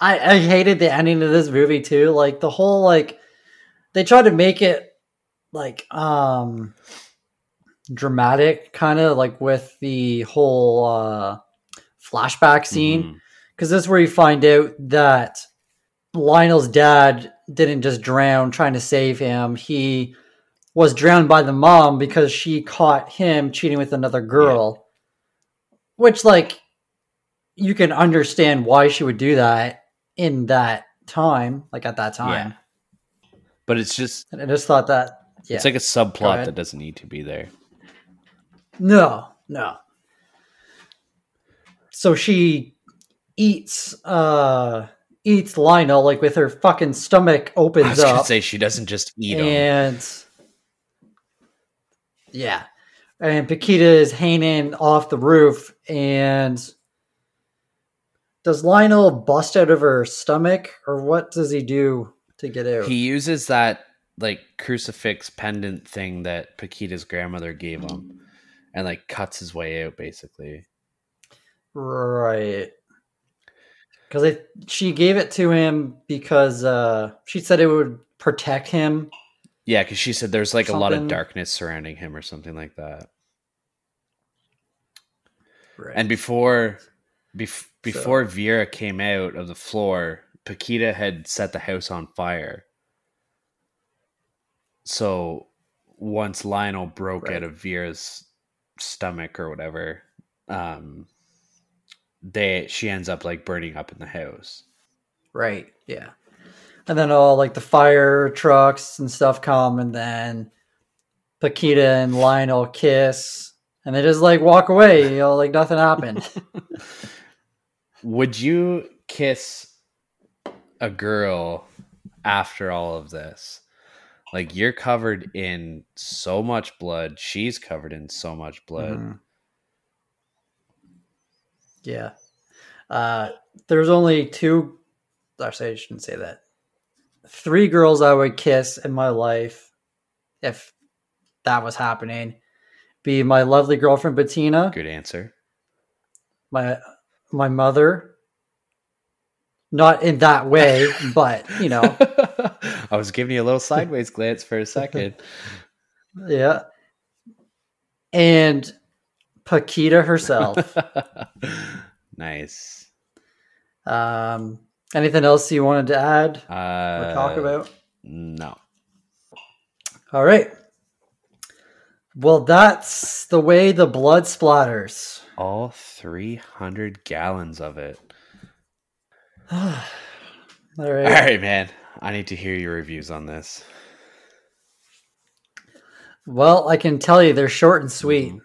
I I hated the ending of this movie too. Like the whole like they tried to make it like um dramatic kind of like with the whole uh flashback scene mm-hmm. because this is where you find out that Lionel's dad didn't just drown trying to save him. He was drowned by the mom because she caught him cheating with another girl. Which, like, you can understand why she would do that in that time, like at that time. But it's just And I just thought that, yeah. it's like a subplot that doesn't need to be there. No, no. So she eats uh eats Lionel like with her fucking stomach I opens was gonna up say she doesn't just eat them. and yeah. And Paquita is hanging off the roof and does Lionel bust out of her stomach or what does he do to get out? He uses that like crucifix pendant thing that Paquita's grandmother gave him, and like cuts his way out basically. Right. Because she gave it to him because uh, she said it would protect him. Yeah, because she said there's like a lot of darkness surrounding him or something like that. Right. And before, bef- before Vera came out of the floor, Paquita had set the house on fire. So once Lionel broke Right. out of Vera's stomach or whatever, um, they she ends up like burning up in the house. right. Yeah. And then all like the fire trucks and stuff come, and then Paquita and Lionel kiss, and they just like walk away, you know, like nothing happened. Would you kiss a girl after all of this? Like you're covered in so much blood. She's covered in so much blood. Mhm. Yeah. Uh, there's only two. Actually, I shouldn't say that. Three girls I would kiss in my life if that was happening. Be my lovely girlfriend Bettina, Good answer. my my mother. Not in that way, but you know, I was giving you a little sideways glance for a second. yeah. And Paquita herself. nice. Um, anything else you wanted to add Uh, or talk about? No. All right. Well, that's the way the blood splatters. All 300 gallons of it. All All right. right, man. I need to hear your reviews on this. Well, I can tell you they're short and sweet. Mhm.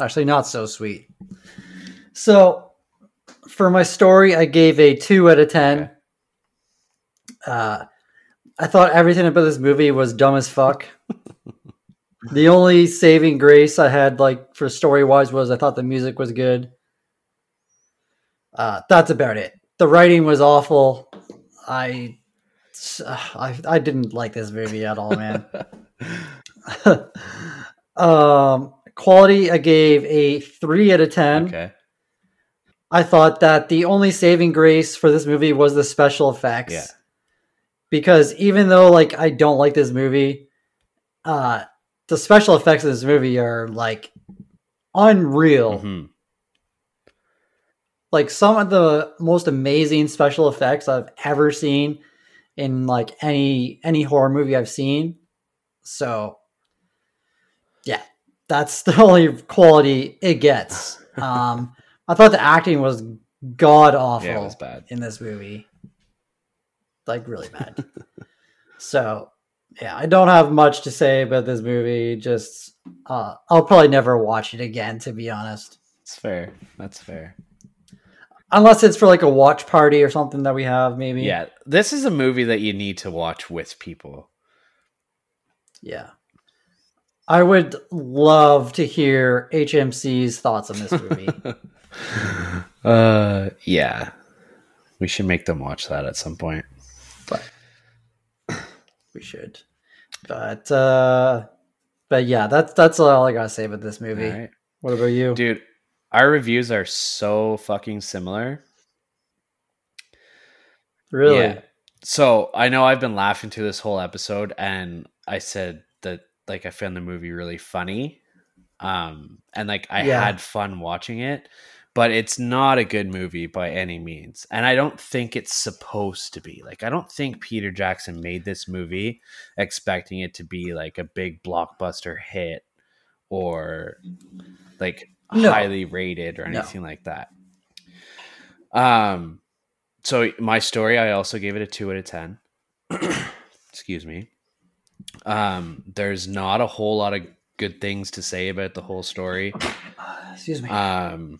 Actually, not so sweet. So, for my story, I gave a two out of ten. Uh, I thought everything about this movie was dumb as fuck. the only saving grace I had, like for story wise, was I thought the music was good. Uh, that's about it. The writing was awful. I, I, I didn't like this movie at all, man. um, quality, I gave a three out of ten. okay. I thought that the only saving grace for this movie was the special effects. Yeah. Because even though like I don't like this movie, uh the special effects of this movie are like unreal. Mhm. Like some of the most amazing special effects I've ever seen in like any any horror movie I've seen. So that's the only quality it gets. Um I thought the acting was god awful Yeah, it was bad. in this movie. Like really bad. so yeah, I don't have much to say about this movie. Just uh, I'll probably never watch it again, to be honest. It's fair. That's fair. Unless it's for like a watch party or something that we have, maybe. Yeah, this is a movie that you need to watch with people. Yeah. I would love to hear HMC's thoughts on this movie. uh, yeah. We should make them watch that at some point. But we should. But uh but yeah, that's that's all I gotta say about this movie. Right. What about you? Dude, our reviews are so fucking similar. really? Yeah. So I know I've been laughing through this whole episode, and I said like I found the movie really funny, um, and like I Yeah. had fun watching it, but it's not a good movie by any means, and I don't think it's supposed to be. Like I don't think Peter Jackson made this movie expecting it to be like a big blockbuster hit or like No. highly rated or No. anything like that. Um, so my story, I also gave it a two out of ten. Excuse me. Um, there's not a whole lot of good things to say about the whole story. Excuse me. Um,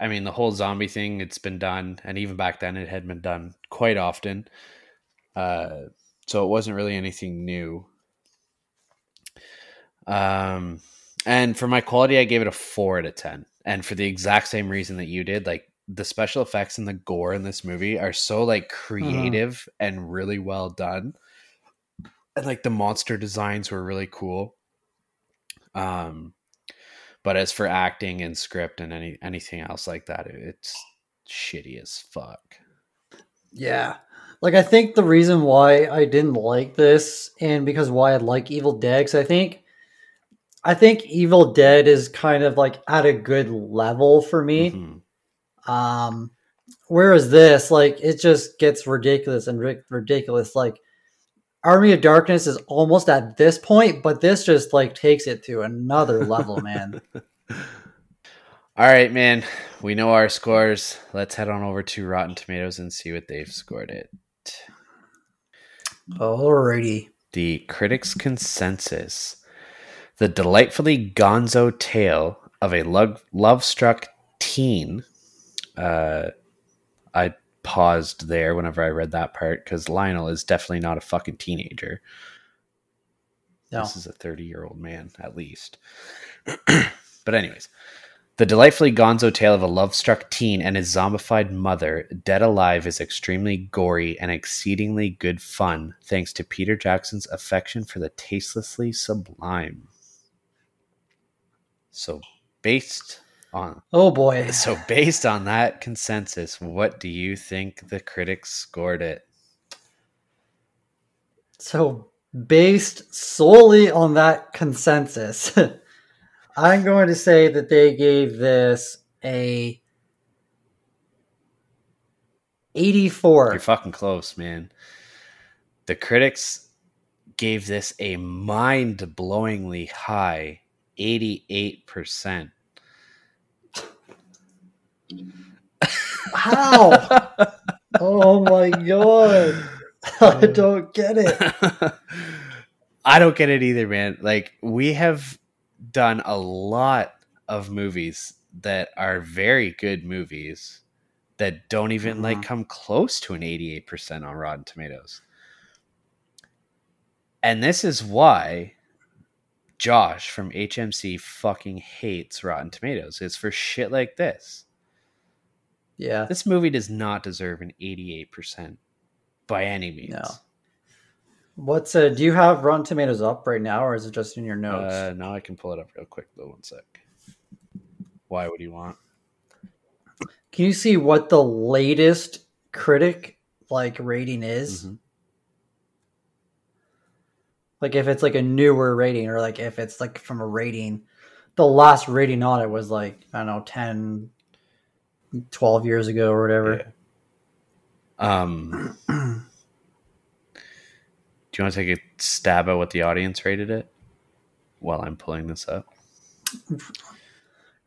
I mean, the whole zombie thing, it's been done, and even back then, it had been done quite often. Uh, so it wasn't really anything new. Um, and for my quality, I gave it a four out of ten, and for the exact same reason that you did, like the special effects and the gore in this movie are so like creative and really well done, and like the monster designs were really cool. Um, but as for acting and script and any anything else like that, it's shitty as fuck. Yeah. Like I think the reason why I didn't like this and because why I like Evil Dead, 'cause I think I think Evil Dead is kind of like at a good level for me. Mhm. Um whereas this, like it just gets ridiculous and ri- ridiculous. Like Army of Darkness is almost at this point, but this just like takes it to another level, man. All right, man. We know our scores. Let's head on over to Rotten Tomatoes and see what they've scored it. Alrighty. The critics' consensus. The delightfully gonzo tale of a love, love-struck teen. Uh, I paused there whenever I read that part because Lionel is definitely not a fucking teenager. No. This is a 30 year old man, at least. but, anyways, the delightfully gonzo tale of a love struck teen and his zombified mother, dead alive, is extremely gory and exceedingly good fun, thanks to Peter Jackson's affection for the tastelessly sublime. So, based On Oh boy. so based on that consensus, what do you think the critics scored it? So, based solely on that consensus, I'm going to say that they gave this a 84. You're fucking close, man. The critics gave this a mind-blowingly high 88%. How? oh my god. I don't get it. I don't get it either, man. Like we have done a lot of movies that are very good movies that don't even like Mhm. come close to an 88% on Rotten Tomatoes. And this is why Josh from HMC fucking hates Rotten Tomatoes. It's for shit like this. Yeah. This movie does not deserve an 88% by any means. No. What's uh do you have Rotten Tomatoes up right now or is it just in your notes? Uh, now I can pull it up real quick though. One sec. Why would you want? Can you see what the latest critic like rating is? Mhm. Like if it's like a newer rating or like if it's like from a rating the last rating on it was like I don't know 10 12 years ago or whatever. Um, do you want to take a stab at what the audience rated it while I'm pulling this up?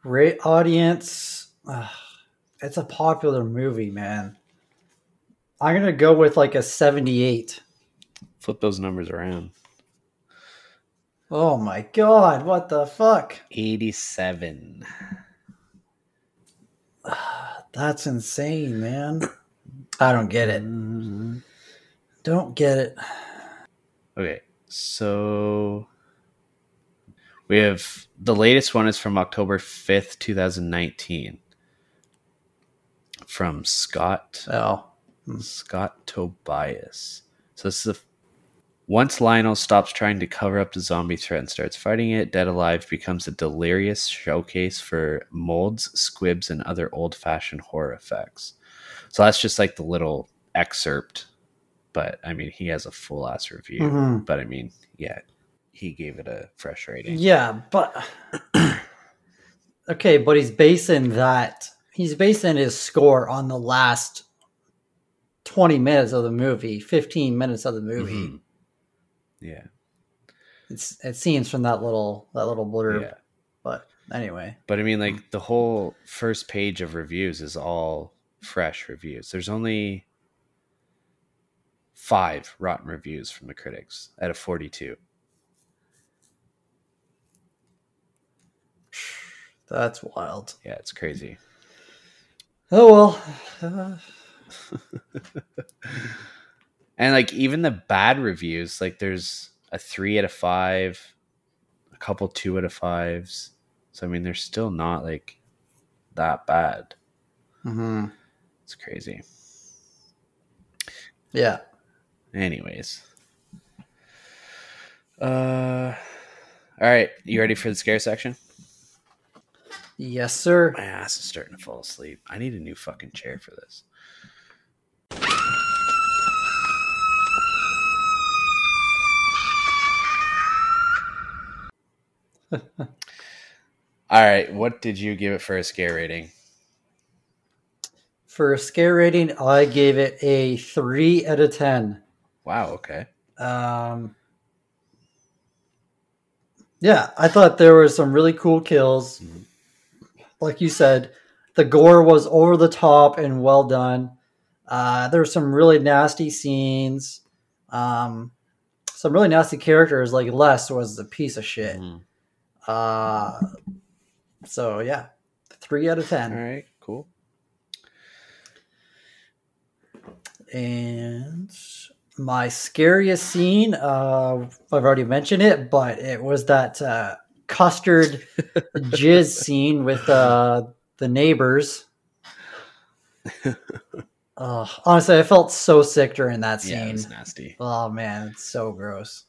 Rate audience it's a popular movie, man. I'm going to go with like a 78. Flip those numbers around. Oh my god, what the fuck? 87. That's insane, man. I don't get it. Don't get it. Okay, so we have the latest one is from October 5th, 2019. From Scott Oh. Scott Tobias. So this is a once Lionel stops trying to cover up the zombie threat and starts fighting it, Dead Alive becomes a delirious showcase for molds, squibs, and other old fashioned horror effects. So that's just like the little excerpt. But I mean, he has a full ass review. Mhm. But I mean, yeah, he gave it a fresh rating. Yeah, but okay, but he's basing that he's basing his score on the last 20 minutes of the movie, 15 minutes of the movie. Mhm. Yeah. It's it seems from that little that little blurb. Yeah. But anyway. But I mean, like the whole first page of reviews is all fresh reviews. There's only five rotten reviews from the critics out of 42. That's wild. Yeah, it's crazy. Oh well. Uh, And like even the bad reviews, like there's a three out of five, a couple two out of fives. So I mean, they're still not like that bad. mhm. It's crazy. Yeah. Anyways. Uh all right, you ready for the scare section? Yes, sir. My ass is starting to fall asleep. I need a new fucking chair for this. All right, what did you give it for a scare rating? For a scare rating, I gave it a three out of ten. Wow, okay. Um, yeah, I thought there were some really cool kills. Mhm. Like you said, the gore was over the top and well done. Uh, there were some really nasty scenes. Um, some really nasty characters. Like Les was a piece of shit. Mhm. Uh, so yeah, three out of ten. All right, cool. And my scariest scene, uh, I've already mentioned it, but it was that uh, custard jizz scene with uh, the neighbors. Uh, honestly, I felt so sick during that Yeah, it scene. was nasty. oh man, it's so gross.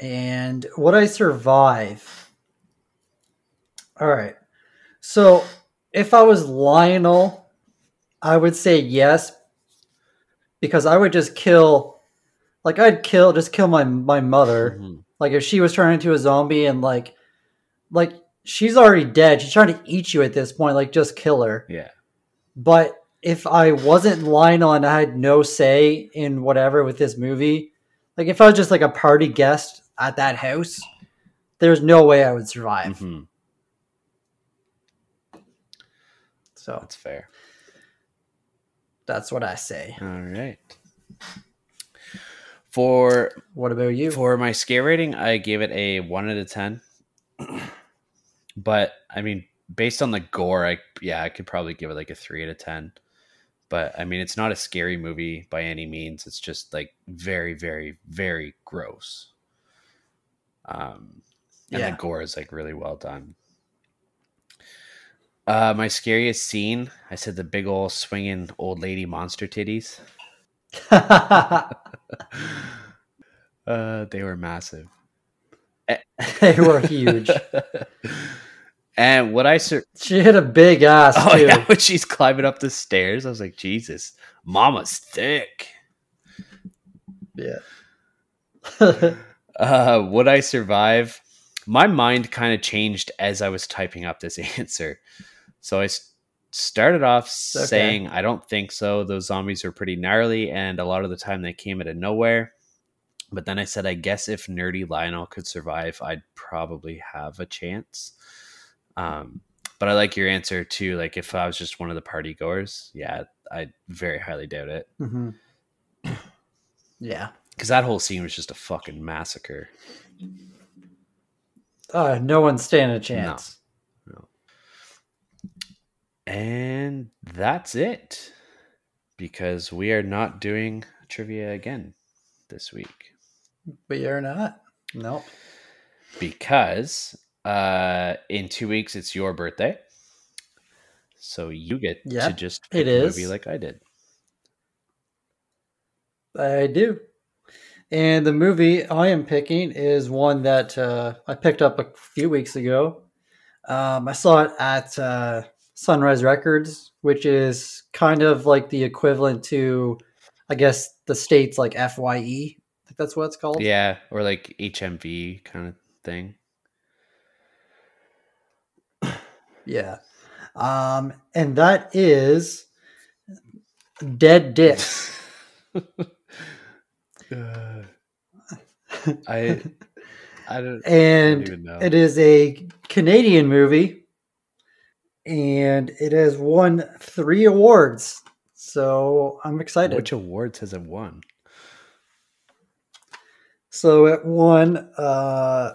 And would I survive All right. So if I was Lionel, I would say yes because I would just kill like I'd kill just kill my my mother. Mhm. Like if she was turning into a zombie and like like she's already dead. She's trying to eat you at this point. Like just kill her. Yeah. But if I wasn't Lionel and I had no say in whatever with this movie, like if I was just like a party guest at that house, there's no way I would survive. Mhm. So That's fair. that's what I say. All right. For What about you? For my scare rating, I gave it a one out of ten. But I mean, based on the gore, I yeah, I could probably give it like a three out of ten. But I mean, it's not a scary movie by any means. It's just like very, very, very gross. Um, and Yeah. the gore is like really well done. Uh, my scariest scene, I said the big old swinging old lady monster titties. Uh, they were massive. they were huge. and what I sur- She hit a big ass oh too. yeah, when she's climbing up the stairs, I was like, Jesus, Mama's thick. Yeah. Uh, would I survive? My mind kind of changed as I was typing up this answer. So I s- started off Okay. saying, I don't think so. Those zombies were pretty gnarly, and a lot of the time they came out of nowhere. But then I said, I guess if Nerdy Lionel could survive, I'd probably have a chance. Um, but I like your answer too. Like if I was just one of the party goers, yeah, I very highly doubt it. Mhm. Yeah. Because that whole scene was just a fucking massacre. Uh, no one's standing a chance. And that's it. Because we are not doing trivia again this week. But you're not. Nope. Because uh in two weeks it's your birthday. So you get Yeah, to just it pick a movie like I did. I do. And the movie I am picking is one that uh, I picked up a few weeks ago. Um, I saw it at uh, Sunrise Records, which is kind of like the equivalent to, I guess, the states like Fye. I think that's what it's called. Yeah, or like HMV kind of thing. Yeah. Um, and that is Dead Dicks. Uh, I I don't, I don't and know. it is a Canadian movie, and it has won three awards. So I'm excited. Which awards has it won? so it won. Uh,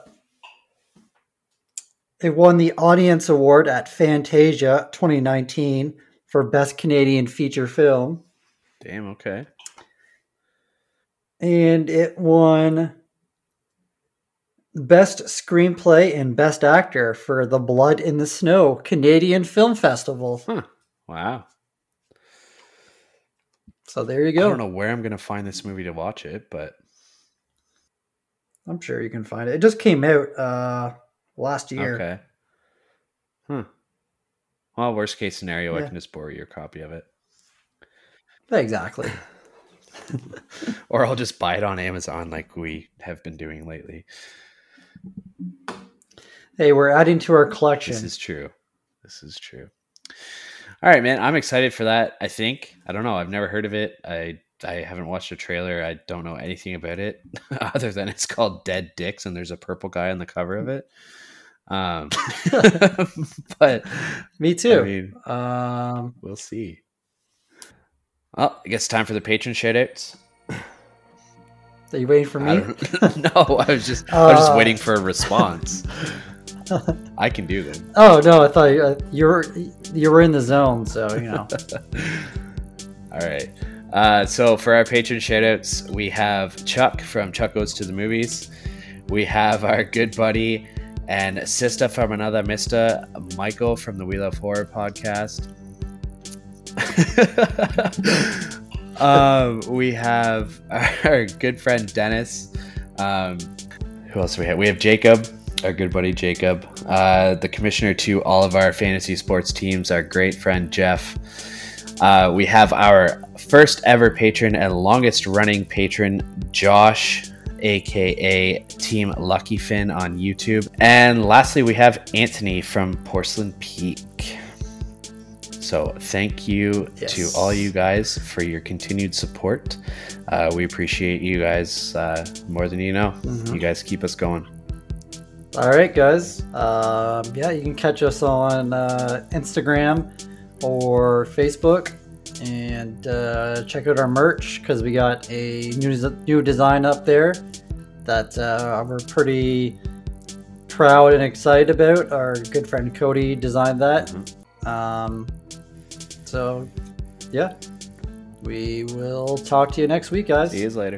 it won the Audience Award at Fantasia 2019 for Best Canadian Feature Film, Damn, okay. and it won Best Screenplay and Best Actor for The Blood in the Snow Canadian Film Festival. Huh. Wow. So there you go. I don't know where I'm gonna find this movie to watch it, but I'm sure you can find it. It just came out uh last year. okay. Huh. Well, worst case scenario, I can just borrow your copy of it, Exactly. or I'll just buy it on Amazon, like we have been doing lately. Hey, we're adding to our collection. This is true. This is true. All right, man. I'm excited for that. I think. I don't know. I've never heard of it. I I haven't watched a trailer. I don't know anything about it other than it's called Dead Dicks and there's a purple guy on the cover of it. Um, but Me I too. mean, um, we'll see. Well, I guess time for the patron shoutouts. Are you waiting for me? don't- no, I was just I was just Uh, waiting for a response. I can do them. Oh no, I thought you, uh, you were you were in the zone, so you know. All right. Uh, so for our patron shoutouts, we have Chuck from Chuck Goes to the Movies. We have our good buddy and sister from another Mister, Michael from the We Love Horror podcast. Um, we have our good friend Dennis. Um, who else do we have? We have Jacob. our good buddy Jacob, uh, the commissioner to all of our fantasy sports teams, our great friend Jeff. Uh, we have our first ever patron and longest running patron, Josh, aka Team Lucky Finn on YouTube. And lastly, we have Anthony from Porcelain Peak. So thank you Yes. to all you guys for your continued support. Uh, we appreciate you guys uh, more than you know. Mhm. You guys keep us going. All right, guys. Um, yeah, you can catch us on uh, Instagram or Facebook, and uh, check out our merch because we got a new new design up there that uh, we're pretty proud and excited about. Our good friend Cody designed that. Um, so, yeah, we will talk to you next week, guys. See you later.